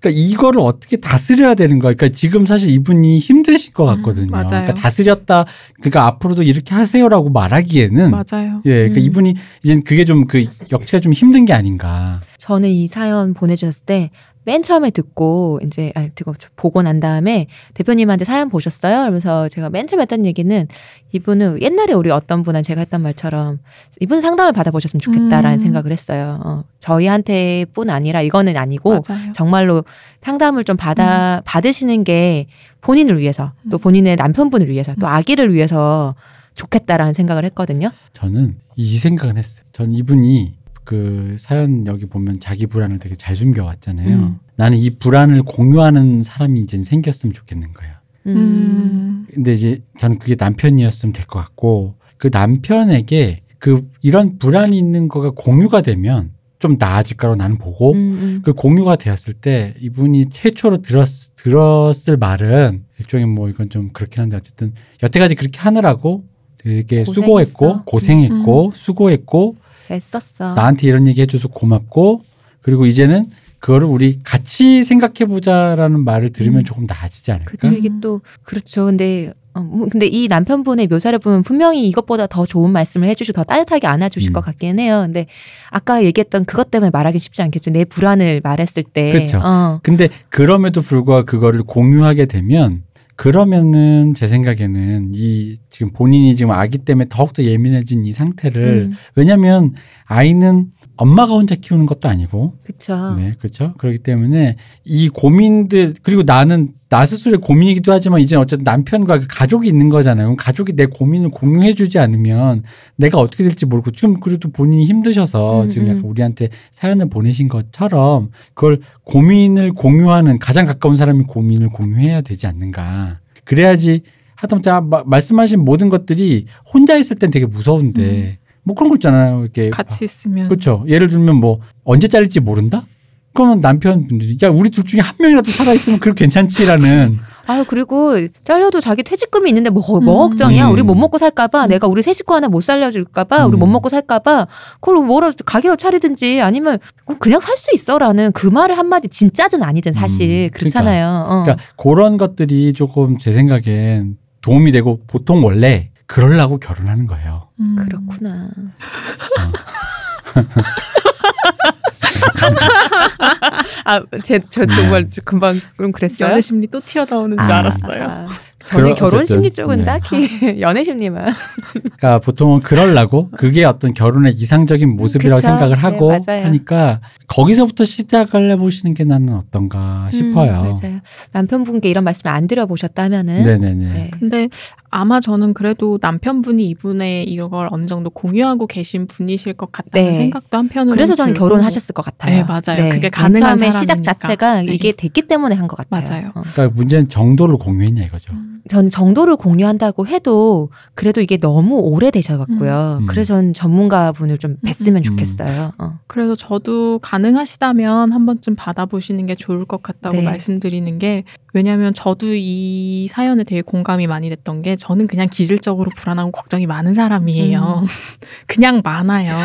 그러니까 이거를 어떻게 다스려야 되는 거야. 그러니까 지금 사실 이분이 힘드실 것 같거든요. 음, 맞아요. 그러니까 다스렸다. 그러니까 앞으로도 이렇게 하세요라고 말하기에는 맞아요. 예, 그러니까 음. 이분이 이제 그게 좀 그 역치가 좀 힘든 게 아닌가. 저는 이 사연 보내주셨을 때 맨 처음에 듣고 이제 아니 듣고 보고 난 다음에 대표님한테 사연 보셨어요? 그러면서 제가 맨 처음에 했던 얘기는 이분은 옛날에 우리 어떤 분한 제가 했던 말처럼 이분 상담을 받아보셨으면 좋겠다라는 음. 생각을 했어요. 어, 저희한테뿐 아니라 이거는 아니고 맞아요. 정말로 상담을 좀 받아 받으시는 게 본인을 위해서 또 음. 본인의 남편분을 위해서 또 아기를 위해서 좋겠다라는 생각을 했거든요. 저는 이 생각은 했어요. 전 이분이 그 사연 여기 보면 자기 불안을 되게 잘 숨겨왔잖아요. 음. 나는 이 불안을 공유하는 사람이 이제 생겼으면 좋겠는 거예요. 음. 근데 이제 저는 그게 남편이었으면 될 것 같고 그 남편에게 그 이런 불안이 있는 거가 공유가 되면 좀 나아질 거라고 나는 보고 음, 음. 그 공유가 되었을 때 이분이 최초로 들었, 들었을 말은 일종의 뭐 이건 좀 그렇긴 한데 어쨌든 여태까지 그렇게 하느라고 되게 고생했어. 수고했고 고생했고 수고했고 잘 썼어. 나한테 이런 얘기 해줘서 고맙고 그리고 이제는 그거를 우리 같이 생각해 보자라는 말을 들으면 음. 조금 나아지지 않을까? 그렇죠. 이게 또 그렇죠. 근데 어, 뭐 근데 이 남편분의 묘사를 보면 분명히 이것보다 더 좋은 말씀을 해주시고 더 따뜻하게 안아주실 음. 것 같기는 해요. 근데 아까 얘기했던 그것 때문에 말하기 쉽지 않겠죠. 내 불안을 말했을 때. 그렇죠. 어. 근데 그럼에도 불구하고 그거를 공유하게 되면 그러면은 제 생각에는 이 지금 본인이 지금 아기 때문에 더욱더 예민해진 이 상태를 음, 왜냐면 아이는 엄마가 혼자 키우는 것도 아니고. 그렇죠. 네 그렇죠. 그렇기 때문에 이 고민들 그리고 나는 나 스스로의 고민이기도 하지만 이제 어쨌든 남편과 그 가족이 있는 거잖아요. 그럼 가족이 내 고민을 공유해주지 않으면 내가 어떻게 될지 모르고 지금 그래도 본인이 힘드셔서 음, 지금 약간 음. 우리한테 사연을 보내신 것처럼 그걸 고민을 공유하는 가장 가까운 사람이 고민을 공유해야 되지 않는가. 그래야지 하다못해 아, 마- 말씀하신 모든 것들이 혼자 있을 땐 되게 무서운데 뭐 그런 거 있잖아요 이렇게 같이 있으면 그렇죠. 예를 들면 뭐 언제 잘릴지 모른다? 그러면 남편분들이 야 우리 둘 중에 한 명이라도 살아 있으면 그렇게 괜찮지라는 아유 그리고 잘려도 자기 퇴직금이 있는데 뭐, 뭐 음. 걱정이야? 음. 우리 못 먹고 살까봐 내가 우리 세 식구 하나 못 살려줄까봐 우리 음. 못 먹고 살까봐 그걸 뭐라 가게로 차리든지 아니면 그냥 살 수 있어라는 그 말을 한마디 진짜든 아니든 사실 음, 그렇잖아요. 어. 그러니까 그런 것들이 조금 제 생각엔 도움이 되고 보통 원래 그러려고 결혼하는 거예요. 음. 그렇구나. 아, 제, 저 정말 금방 좀 그랬어요. 연애 심리 또 튀어나오는 줄 아. 알았어요. 아, 저는 결혼 어쨌든, 심리 쪽은 네. 딱히 연애 심리만. 그러니까 보통은 그러려고 그게 어떤 결혼의 이상적인 모습이라고 그쵸. 생각을 네, 하고 맞아요. 하니까 거기서부터 시작을 해보시는 게 나는 어떤가 싶어요. 음, 맞아요. 남편분께 이런 말씀을 안 드려보셨다면은. 네네네. 네. 근데 아마 저는 그래도 남편분이 이분의 이걸 어느 정도 공유하고 계신 분이실 것 같다는 네. 생각도 한편으로 그래서 저는 결혼하셨을 것 같아요. 네, 맞아요. 그게 가능한 맨 처음에 시작 사람이니까. 자체가 네. 이게 됐기 때문에 한 것 같아요. 맞아요. 어. 그러니까 문제는 정도를 공유했냐 이거죠. 음. 전 정도를 공유한다고 해도 그래도 이게 너무 오래 되셔갖고요. 음. 그래서 전 전문가분을 좀 뵀으면 음. 좋겠어요. 어. 그래서 저도 가능하시다면 한 번쯤 받아보시는 게 좋을 것 같다고 네. 말씀드리는 게 왜냐하면 저도 이 사연에 되게 공감이 많이 됐던 게 저는 그냥 기질적으로 불안하고 걱정이 많은 사람이에요. 음. 그냥 많아요.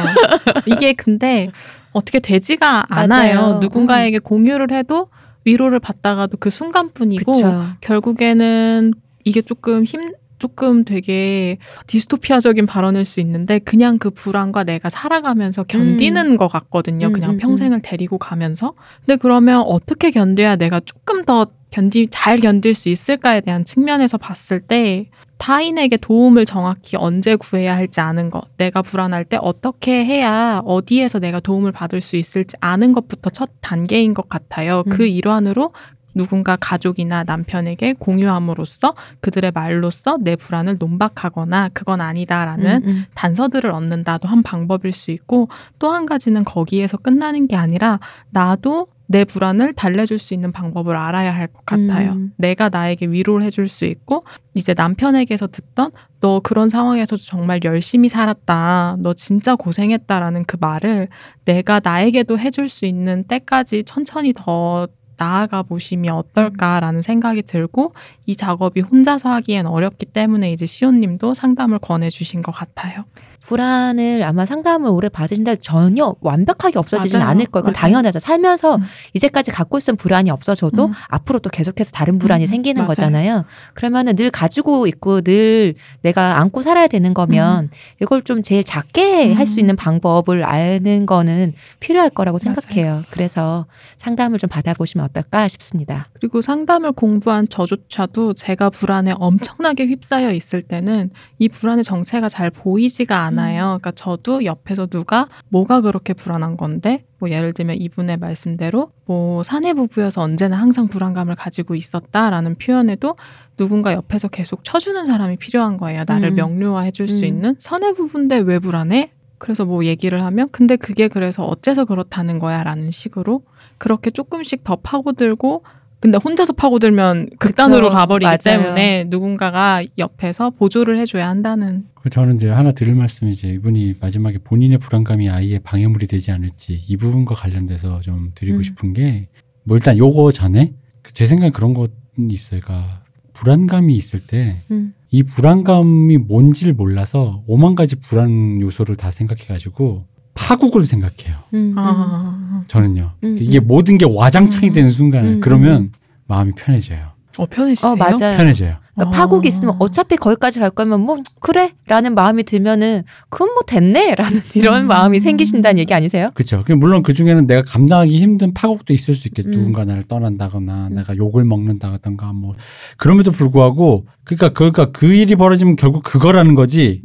이게 근데 어떻게 되지가 않아요. 맞아요. 음. 누군가에게 공유를 해도 위로를 받다가도 그 순간뿐이고 그쵸. 결국에는 이게 조금 힘 조금 되게 디스토피아적인 발언일 수 있는데 그냥 그 불안과 내가 살아가면서 견디는 것 같거든요. 음, 그냥 음, 평생을 데리고 가면서. 근데 그러면 어떻게 견뎌야 내가 조금 더 견디 잘 견딜 수 있을까에 대한 측면에서 봤을 때 타인에게 도움을 정확히 언제 구해야 할지 아는 것, 내가 불안할 때 어떻게 해야 어디에서 내가 도움을 받을 수 있을지 아는 것부터 첫 단계인 것 같아요. 음. 그 일환으로 누군가 가족이나 남편에게 공유함으로써 그들의 말로써 내 불안을 논박하거나 그건 아니다라는 음, 음. 단서들을 얻는다도 한 방법일 수 있고 또 한 가지는 거기에서 끝나는 게 아니라 나도 내 불안을 달래줄 수 있는 방법을 알아야 할 것 같아요. 음. 내가 나에게 위로를 해줄 수 있고 이제 남편에게서 듣던 너 그런 상황에서 정말 열심히 살았다. 너 진짜 고생했다라는 그 말을 내가 나에게도 해줄 수 있는 때까지 천천히 더 나아가 보시면 어떨까라는 생각이 들고 이 작업이 혼자서 하기엔 어렵기 때문에 이제 시온님도 상담을 권해주신 것 같아요. 불안을 아마 상담을 오래 받으신다 전혀 완벽하게 없어지진 맞아요. 않을 거예요. 그건 맞아요. 당연하죠. 살면서 음. 이제까지 갖고 있던 불안이 없어져도 음. 앞으로 또 계속해서 다른 불안이 음, 생기는 맞아요. 거잖아요. 그러면은 늘 가지고 있고 늘 내가 안고 살아야 되는 거면 이걸 좀 제일 작게 음. 할수 있는 방법을 아는 거는 필요할 거라고 맞아요. 생각해요. 그래서 상담을 좀 받아보시면 어떨까 싶습니다. 그리고 상담을 공부한 저조차도 제가 불안에 엄청나게 휩싸여 있을 때는 이 불안의 정체가 잘 보이지가 않아요. 그러니까 저도 옆에서 누가 뭐가 그렇게 불안한 건데 뭐 예를 들면 이분의 말씀대로 뭐 사내 부부여서 언제나 항상 불안감을 가지고 있었다라는 표현에도 누군가 옆에서 계속 쳐주는 사람이 필요한 거예요. 나를 음. 명료화해 줄수 음. 있는 사내 부부인데 왜 불안해? 그래서 뭐 얘기를 하면 근데 그게 그래서 어째서 그렇다는 거야라는 식으로 그렇게 조금씩 더 파고들고 근데 혼자서 파고들면 극단으로 그쵸. 가버리기 맞아요. 때문에 누군가가 옆에서 보조를 해줘야 한다는 그 저는 이제 하나 드릴 말씀이 이제 이분이 마지막에 본인의 불안감이 아이의 방해물이 되지 않을지 이 부분과 관련돼서 좀 드리고 음. 싶은 게 뭐 일단 요거 전에 그제 생각에 그런 거 있어요. 그러니까 불안감이 있을 때 음. 이 불안감이 뭔지를 몰라서 오만 가지 불안 요소를 다 생각해가지고 파국을 생각해요. 음, 음. 아, 저는요. 음, 이게 음. 모든 게 와장창이 음. 되는 순간에 음, 그러면 마음이 편해져요. 어 편해지세요? 어 맞아요. 편해져요. 그러니까 어. 파국이 있으면 어차피 거기까지 갈 거면 뭐 그래 라는 마음이 들면은 그건 뭐 됐네 라는 이런 음. 마음이 생기신다는 얘기 아니세요? 그렇죠. 물론 그 중에는 내가 감당하기 힘든 파국도 있을 수 있겠죠. 음. 누군가 나를 떠난다거나 음. 내가 욕을 먹는다든가 뭐 그럼에도 불구하고 그러니까 그러니까 그 일이 벌어지면 결국 그거라는 거지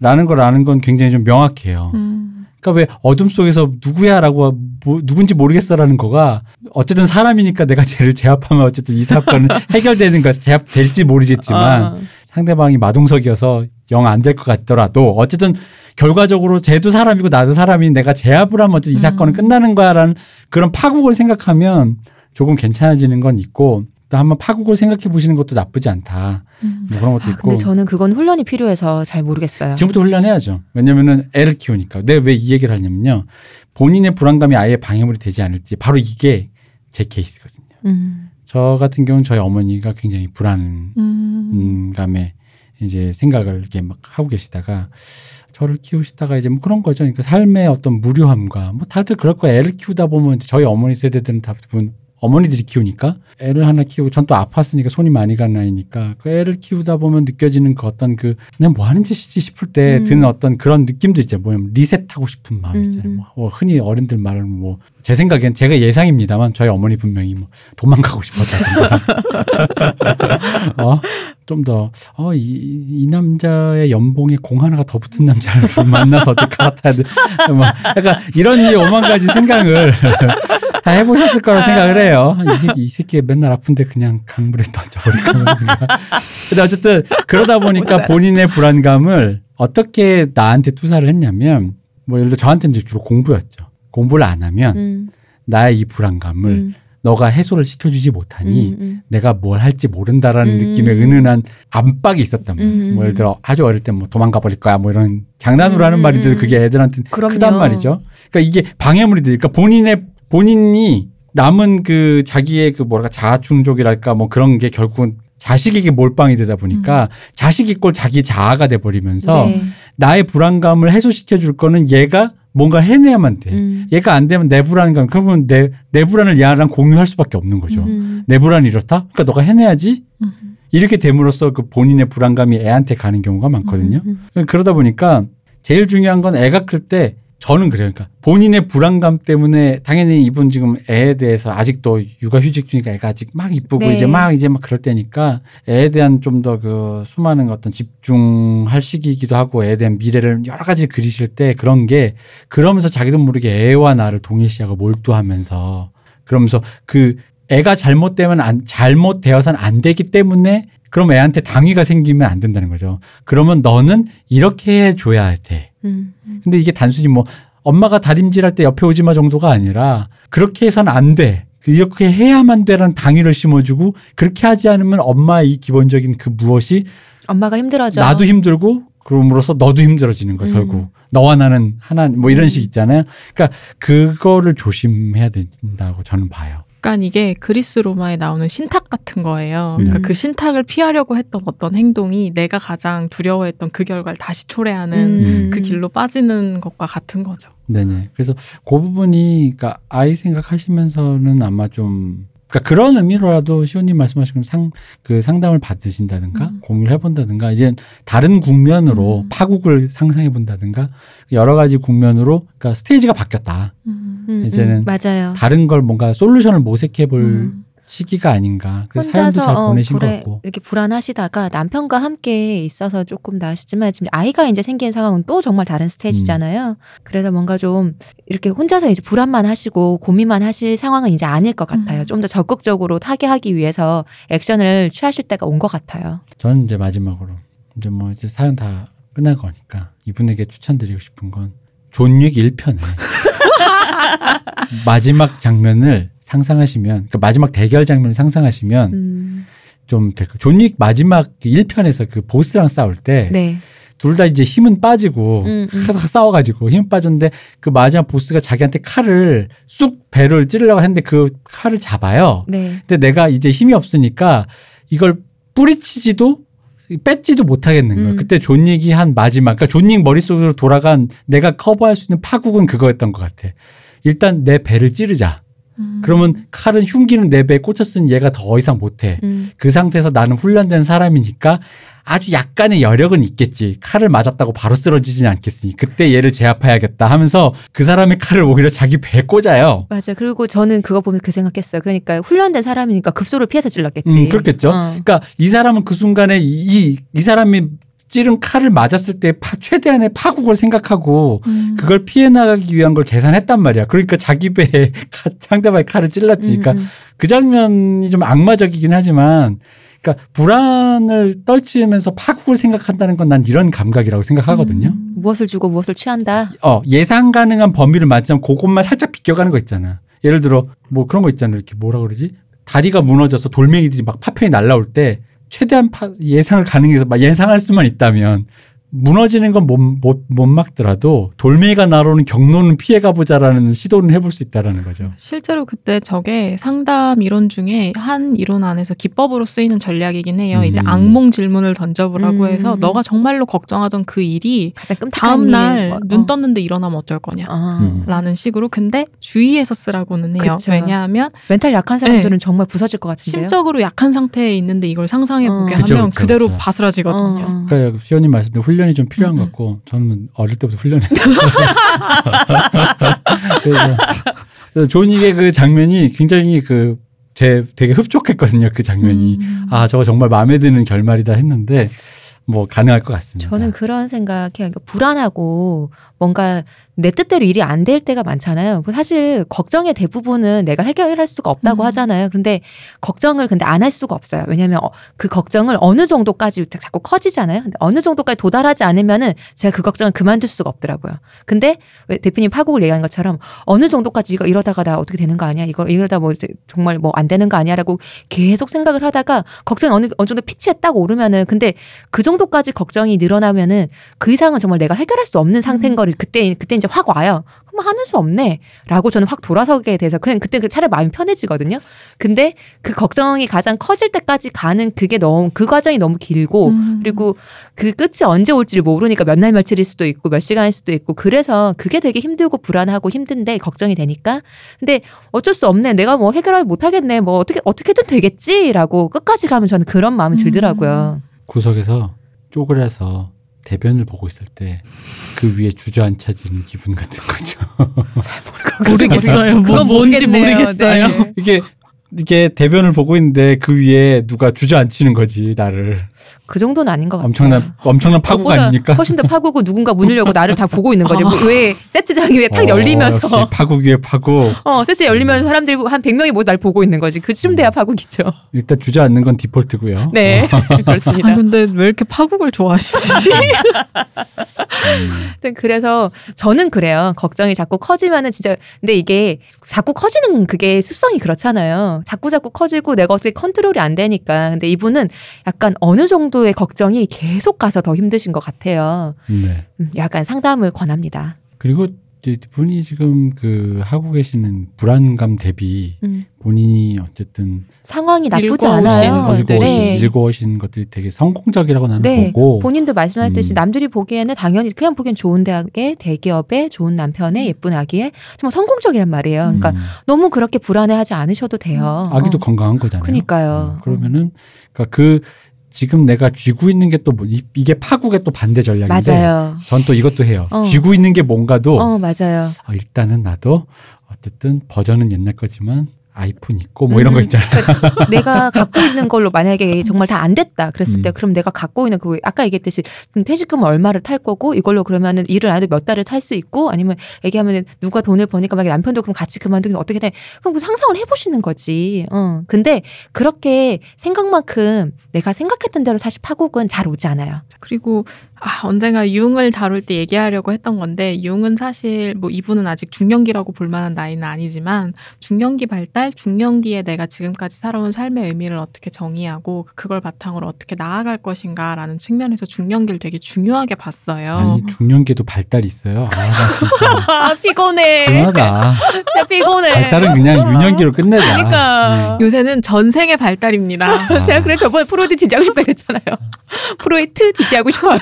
라는 음. 걸 아는 건 굉장히 좀 명확해요. 음. 그러니까 왜 어둠 속에서 누구야라고 뭐, 누군지 모르겠어라는 거가 어쨌든 사람이니까 내가 쟤를 제압하면 어쨌든 이 사건은 해결되는 거야 제압될지 모르겠지만 어. 상대방이 마동석이어서 영 안 될 것 같더라도 어쨌든 결과적으로 쟤도 사람이고 나도 사람이 내가 제압을 하면 어쨌든 이 음. 사건은 끝나는 거야라는 그런 파국을 생각하면 조금 괜찮아지는 건 있고 또 한번 파국을 생각해 보시는 것도 나쁘지 않다. 음. 뭐 그런 것도 아, 있고. 근데 저는 그건 훈련이 필요해서 잘 모르겠어요. 지금부터 훈련해야죠. 왜냐면은 애를 키우니까. 내가 왜 이 얘기를 하냐면요. 본인의 불안감이 아예 방해물이 되지 않을지 바로 이게 제 케이스거든요. 음. 저 같은 경우는 저희 어머니가 굉장히 불안감에 음. 이제 생각을 이렇게 막 하고 계시다가 저를 키우시다가 이제 뭐 그런 거죠. 그러니까 삶의 어떤 무료함과 뭐 다들 그럴 거예요. 애를 키우다 보면 저희 어머니 세대들은 다 어머니들이 키우니까 애를 하나 키우고 전 또 아팠으니까 손이 많이 간 나이니까 그 애를 키우다 보면 느껴지는 그 어떤 그 내가 뭐 하는 짓이지 싶을 때 음. 드는 어떤 그런 느낌도 있죠. 뭐냐면 리셋하고 싶은 마음 음, 있잖아요. 음. 뭐 어, 흔히 어른들 말은 뭐제 생각엔 제가 예상입니다만 저희 어머니 분명히 뭐 도망가고 싶었다든가 어? 좀 더, 어, 이, 이 남자의 연봉에 공 하나가 더 붙은 남자를 만나서 어떻게 갈아타야 돼. 뭐, 약간 이런 이 오만 가지 생각을 다 해보셨을 거라 생각을 해요. 이 새끼, 이 새끼 맨날 아픈데 그냥 강물에 던져버릴까. 근데 어쨌든 그러다 보니까 본인의 불안감을 어떻게 나한테 투사를 했냐면, 뭐 예를 들어 저한테는 주로 공부였죠. 공부를 안 하면 음. 나의 이 불안감을 음. 너가 해소를 시켜주지 못하니 음, 음. 내가 뭘 할지 모른다라는 음. 느낌의 은은한 압박이 있었단 말이야. 음. 뭐 예를 들어 아주 어릴 때 뭐 도망가 버릴 거야 뭐 이런 장난으로 하는 음. 말인데도 그게 애들한테 그럼요. 크단 말이죠. 그러니까 이게 방해물이 되니까 본인의 본인이 남은 그 자기의 그 뭐랄까 자아충족이랄까 뭐 그런 게 결국은 자식에게 몰빵이 되다 보니까 자식이 꼴 자기 자아가 돼 버리면서 네. 나의 불안감을 해소시켜 줄 거는 얘가 뭔가 해내야만 돼. 음. 얘가 안 되면 내 불안감 그러면 내 내 불안을 얘랑 공유할 수밖에 없는 거죠. 음. 내 불안이 이렇다? 그러니까 너가 해내야지? 음. 이렇게 됨으로써 그 본인의 불안감이 애한테 가는 경우가 많거든요. 음, 음. 그러다 보니까 제일 중요한 건 애가 클 때 저는 그래요. 그러니까 본인의 불안감 때문에 당연히 이분 지금 애에 대해서 아직도 육아휴직 중이니까 애가 아직 막 이쁘고 네. 이제 막 이제 막 그럴 때니까 애에 대한 좀 더 그 수많은 어떤 집중할 시기이기도 하고 애에 대한 미래를 여러 가지 그리실 때 그런 게 그러면서 자기도 모르게 애와 나를 동일시하고 몰두하면서 그러면서 그 애가 잘못되면 안 잘못되어서는 안 되기 때문에 그럼 애한테 당위가 생기면 안 된다는 거죠. 그러면 너는 이렇게 해줘야 돼. 음. 근데 이게 단순히 뭐 엄마가 다림질할 때 옆에 오지 마 정도가 아니라 그렇게 해서는 안 돼. 이렇게 해야만 되라는 당위를 심어주고 그렇게 하지 않으면 엄마의 이 기본적인 그 무엇이 엄마가 힘들어져. 나도 힘들고 그럼으로써 너도 힘들어지는 거야 음. 결국 너와 나는 하나 뭐 이런 식 있잖아요. 그러니까 그거를 조심해야 된다고 저는 봐요. 약간 이게 그리스 로마에 나오는 신탁 같은 거예요. 그러니까 음. 그 신탁을 피하려고 했던 어떤 행동이 내가 가장 두려워했던 그 결과를 다시 초래하는 음. 그 길로 빠지는 것과 같은 거죠. 네네. 그래서 그 부분이 그러니까 아이 생각하시면서는 아마 좀 그러니까 그런 의미로라도 시호님 말씀하신 상, 그 상담을 받으신다든가 음. 공유를 해본다든가 이제 다른 국면으로 음. 파국을 상상해 본다든가 여러 가지 국면으로 그러니까 스테이지가 바뀌었다. 음. 음, 이제는 음, 맞아요. 다른 걸 뭔가 솔루션을 모색해 볼 음. 시기가 아닌가. 그래서 사연도 혼자서 잘 어, 보내신 것 불에 같고. 이렇게 불안하시다가 남편과 함께 있어서 조금 나으시지만 지금 아이가 이제 생긴 상황은 또 정말 다른 스테이지잖아요. 그래서 뭔가 좀 이렇게 혼자서 이제 불안만 하시고 고민만 하실 상황은 이제 아닐 것 같아요. 음. 좀더 적극적으로 타개하기 위해서 액션을 취하실 때가 온 것 같아요. 저는 이제 마지막으로 이제 뭐 이제 사연 다 끝날 거니까 이분에게 추천드리고 싶은 건 존윅 1편에 마지막 장면을 상상하시면 그러니까 마지막 대결 장면을 상상하시면 음, 좀될 거예요. 존윅 마지막 1편에서 그 보스랑 싸울 때둘다 네. 이제 힘은 빠지고 음, 음. 계속 싸워가지고 힘 빠졌는데 그 마지막 보스가 자기한테 칼을 쑥 배를 찌르려고 했는데 그 칼을 잡아요. 네. 근데 내가 이제 힘이 없으니까 이걸 뿌리치지도 뺏지도 못하겠는 거예요. 음. 그때 존윅이 한 마지막, 그러니까 존윅 머릿속으로 돌아간 내가 커버할 수 있는 파국은 그거였던 것 같아. 일단 내 배를 찌르자. 음. 그러면 칼은 흉기는 내 배에 꽂혔으니 얘가 더 이상 못해. 음, 그 상태에서 나는 훈련된 사람이니까 아주 약간의 여력은 있겠지. 칼을 맞았다고 바로 쓰러지진 않겠으니 그때 얘를 제압해야겠다 하면서 그 사람의 칼을 오히려 자기 배에 꽂아요. 맞아. 그리고 저는 그거 보면 그 생각했어요. 그러니까 훈련된 사람이니까 급소를 피해서 찔렀겠지. 음, 그렇겠죠. 어. 그러니까 이 사람은 그 순간에 이, 이 사람이 찌른 칼을 맞았을 때 파- 최대한의 파국을 생각하고 음. 그걸 피해 나가기 위한 걸 계산했단 말이야. 그러니까 자기 배에 칼- 상대방의 칼을 찔렀지. 그러니까 음, 음. 그 장면이 좀 악마적이긴 하지만 그러니까 불안을 떨치면서 파국을 생각한다는 건 난 이런 감각이라고 생각하거든요. 음. 무엇을 주고 무엇을 취한다. 어, 예상 가능한 범위를 맞추면 그것만 살짝 비껴가는 거 있잖아. 예를 들어 뭐 그런 거 있잖아. 이렇게 뭐라 그러지? 다리가 무너져서 돌멩이들이 막 파편이 날라올 때 최대한 파- 예상을 가능해서 막 예상할 수만 있다면 무너지는 건못못못 막더라도 돌멩이가 날아오는 경로는 피해가 보자라는 시도는 해볼 수 있다라는 거죠. 실제로 그때 저게 상담 이론 중에 한 이론 안에서 기법으로 쓰이는 전략이긴 해요. 음. 이제 악몽 질문을 던져보라고 음. 해서 너가 정말로 걱정하던 그 일이 다음 일. 날 뭐, 눈 어. 떴는데 일어나면 어쩔 거냐. 어. 음. 라는 식으로 근데 주의해서 쓰라고는 해요. 그쵸. 왜냐하면 멘탈 약한 사람들은 정말 부서질 것 같은데요. 심적으로 약한 상태에 있는데 이걸 상상해 보게 어. 하면 그쵸, 그대로 그쵸. 바스라지거든요. 어, 어. 그러니까 시원님 말씀대로 훈련 이 좀 필요한 음, 것 같고 저는 어릴 때부터 훈련했어요. 그래서, 그래서 존윅의 그 장면이 굉장히 그 제 되게 흡족했거든요. 그 장면이 음. 아 저거 정말 마음에 드는 결말이다 했는데 뭐 가능할 것 같습니다. 저는 그런 생각해요. 그러니까 불안하고 뭔가 내 뜻대로 일이 안 될 때가 많잖아요. 사실 걱정의 대부분은 내가 해결할 수가 없다고 음. 하잖아요. 근데 걱정을 근데 안 할 수가 없어요. 왜냐하면 어, 그 걱정을 어느 정도까지 자꾸 커지잖아요. 근데 어느 정도까지 도달하지 않으면은 제가 그 걱정을 그만둘 수가 없더라고요. 근데 왜 대표님 파국을 얘기한 것처럼 어느 정도까지 이거 이러다가 나 어떻게 되는 거 아니야? 이거 이러다 뭐 정말 뭐 안 되는 거 아니야라고 계속 생각을 하다가 걱정이 어느 어느 정도 피치에 딱 오르면은 근데 그 정도 정도까지 걱정이 늘어나면은 그 이상은 정말 내가 해결할 수 없는 상태인 음. 거를 그때 그때 이제 확 와요. 그럼 하는 수 없네 라고 저는 확 돌아서게 돼서 그냥 그때 그 차라리 마음이 편해지거든요. 근데 그 걱정이 가장 커질 때까지 가는 그게 너무 그 과정이 너무 길고 음. 그리고 그 끝이 언제 올지를 모르니까 몇 날 며칠일 수도 있고 몇 시간일 수도 있고 그래서 그게 되게 힘들고 불안하고 힘든데 걱정이 되니까 근데 어쩔 수 없네 내가 뭐 해결을 못하겠네 뭐 어떻게 어떻게든 되겠지 라고 끝까지 가면 저는 그런 마음이 음. 들더라고요. 구석에서 쪼그려서 대변을 보고 있을 때 그 위에 주저앉혀지는 기분 같은 거죠. 모르겠어요. 뭐 그건 뭔지. 모르겠어요. 네. 이게 이게 대변을 보고 있는데 그 위에 누가 주저앉히는 거지 나를 그 정도는 아닌 것 같아요. 엄청난 엄청난 파국 아닙니까? 훨씬 더 파고고 누군가 문을 열고 나를 다 보고 있는 거죠. 아. 왜 세트장이 왜탁 어, 열리면서 역시 파국 위에 파국. 어 세트 열리면서 사람들이 한 100명이 모두 날 보고 있는 거지. 그쯤 돼야 파국이죠. 일단 주저앉는 건 디폴트고요. 네아 그렇습니다. 근데 왜 이렇게 파국을 좋아하시지? 음, 그래서 저는 그래요. 걱정이 자꾸 커지면은 진짜 근데 이게 자꾸 커지는 그게 습성이 그렇잖아요. 자꾸 자꾸 커지고 내가 어떻게 컨트롤이 안 되니까. 근데 이분은 약간 어느 정도 의 걱정이 계속 가서 더 힘드신 것 같아요. 네. 음, 약간 상담을 권합니다. 그리고 분이 지금 그 하고 계시는 불안감 대비 음, 본인이 어쨌든 상황이 나쁘지 않아요. 읽어오신, 네. 읽어오신 것들이 되게 성공적이라고 나는 네. 보고 본인도 말씀하셨듯이 음. 남들이 보기에는 당연히 그냥 보기엔 좋은 대학에 대기업에 좋은 남편에 예쁜 아기에 정말 성공적이란 말이에요. 그러니까 음, 너무 그렇게 불안해하지 않으셔도 돼요. 아기도 어. 건강한 거잖아요. 그니까요. 음, 그러면은 그러니까 그 지금 내가 쥐고 있는 게또 뭐, 이게 파국의 또 반대 전략인데 맞아요. 전 또 이것도 해요. 어. 쥐고 있는 게 뭔가도 어 맞아요. 아, 일단은 나도 어쨌든 버전은 옛날 거지만 아이폰 있고 뭐 이런 음, 거 있잖아요. 그러니까 내가 갖고 있는 걸로 만약에 정말 다 안 됐다 그랬을 때 음. 그럼 내가 갖고 있는 그 아까 얘기했듯이 그럼 퇴직금을 얼마를 탈 거고 이걸로 그러면은 일을 안 해도 몇 달을 탈 수 있고 아니면 얘기하면은 누가 돈을 버니까 만약에 남편도 그럼 같이 그만두면 어떻게 돼? 그럼 그 상상을 해보시는 거지. 어. 근데 그렇게 생각만큼 내가 생각했던 대로 사실 파국은 잘 오지 않아요. 그리고 아, 언젠가 융을 다룰 때 얘기하려고 했던 건데 융은 사실 뭐 이분은 아직 중년기라고 볼 만한 나이는 아니지만 중년기 발달, 중년기에 내가 지금까지 살아온 삶의 의미를 어떻게 정의하고 그걸 바탕으로 어떻게 나아갈 것인가라는 측면에서 중년기를 되게 중요하게 봤어요. 아니 중년기에도 발달이 있어요. 아, 아 피곤해. 불안하다. 진짜 피곤해. 발달은 그냥 유년기로 끝내자. 그러니까. 요새는 전생의 발달입니다. 아, 제가 그래 저번에 프로이트 지지하고 싶다 그랬잖아요. 프로이트 지지하고 싶어요.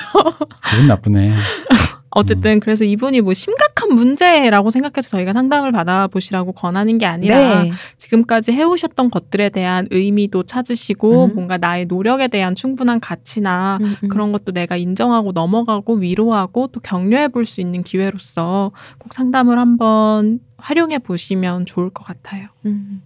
기분 나쁘네. 어쨌든 그래서 이분이 뭐 심각한 문제라고 생각해서 저희가 상담을 받아보시라고 권하는 게 아니라 네. 지금까지 해오셨던 것들에 대한 의미도 찾으시고 음. 뭔가 나의 노력에 대한 충분한 가치나 음, 음. 그런 것도 내가 인정하고 넘어가고 위로하고 또 격려해 볼 수 있는 기회로서 꼭 상담을 한번 활용해 보시면 좋을 것 같아요. 음.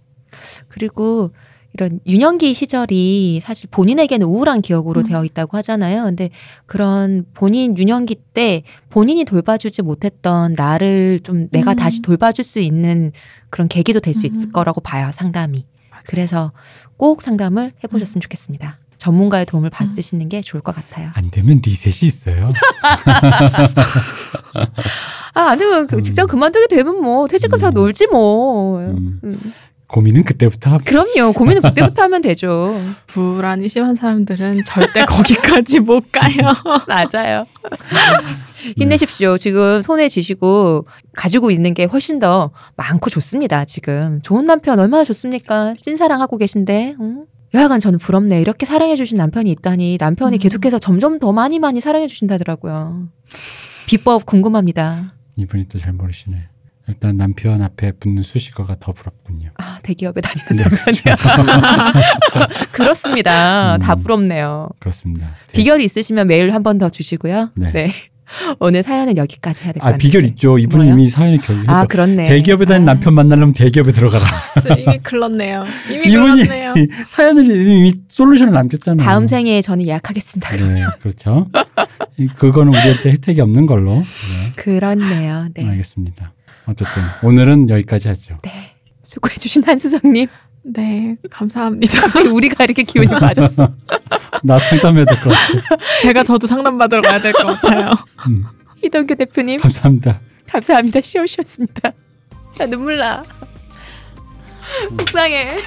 그리고 이런 유년기 시절이 사실 본인에게는 우울한 기억으로 음. 되어 있다고 하잖아요. 근데 그런 본인 유년기 때 본인이 돌봐주지 못했던 나를 좀 내가 음. 다시 돌봐줄 수 있는 그런 계기도 될 수 있을 음. 거라고 봐요. 상담이. 그래서 꼭 상담을 해보셨으면 좋겠습니다. 전문가의 도움을 받으시는 게 좋을 것 같아요. 안 되면 리셋이 있어요. 아, 안 되면 그 음. 직장 그만두게 되면 뭐 퇴직금 다 음. 놀지 뭐. 음, 음. 고민은 그때부터 합 그럼요. 고민은 그때부터 하면 되죠. 불안이 심한 사람들은 절대 거기까지 못 가요. 맞아요. 힘내십시오. 지금 손에 쥐시고 가지고 있는 게 훨씬 더 많고 좋습니다. 지금 좋은 남편 얼마나 좋습니까? 찐사랑하고 계신데. 응? 여하간 저는 부럽네. 이렇게 사랑해주신 남편이 있다니 남편이 음. 계속해서 점점 더 많이 많이 사랑해주신다더라고요. 비법 궁금합니다. 이분이 또 잘 모르시네. 일단 남편 앞에 붙는 수식어가 더 부럽군요. 아 대기업에 다니는 네, 남편이요. 그렇습니다. 음. 다 부럽네요. 그렇습니다. 비결이 있으시면 메일 한 번 더 주시고요. 네. 네. 오늘 사연은 여기까지 해야 될것아 같아요. 비결 있죠. 이분은 뭐요? 이미 사연을 결국했다. 아 그렇네. 대기업에 다니는 아, 남편 만나려면 대기업에 들어가라. 이미 글렀네요. 이미 이분이 글렀네요. 사연을 이미 솔루션을 남겼잖아요. 다음 생에 저는 예약하겠습니다. 네, 그렇죠. 이- 그거는 우리한테 혜택이 없는 걸로. 네, 그렇네요. 네. 알겠습니다. 어쨌든 오늘은 여기까지 하죠. 네. 수고해 주신 한수성님. 네, 감사합니다. 갑자기 우리가 이렇게 기운이 빠졌어. 나 상담해야 될 것 같아. 제가 저도 상담받으러 가야 될 것 같아요. 음, 이동규 대표님 감사합니다. 감사합니다. 쉬우셨습니다. 나 눈물 나. 속상해.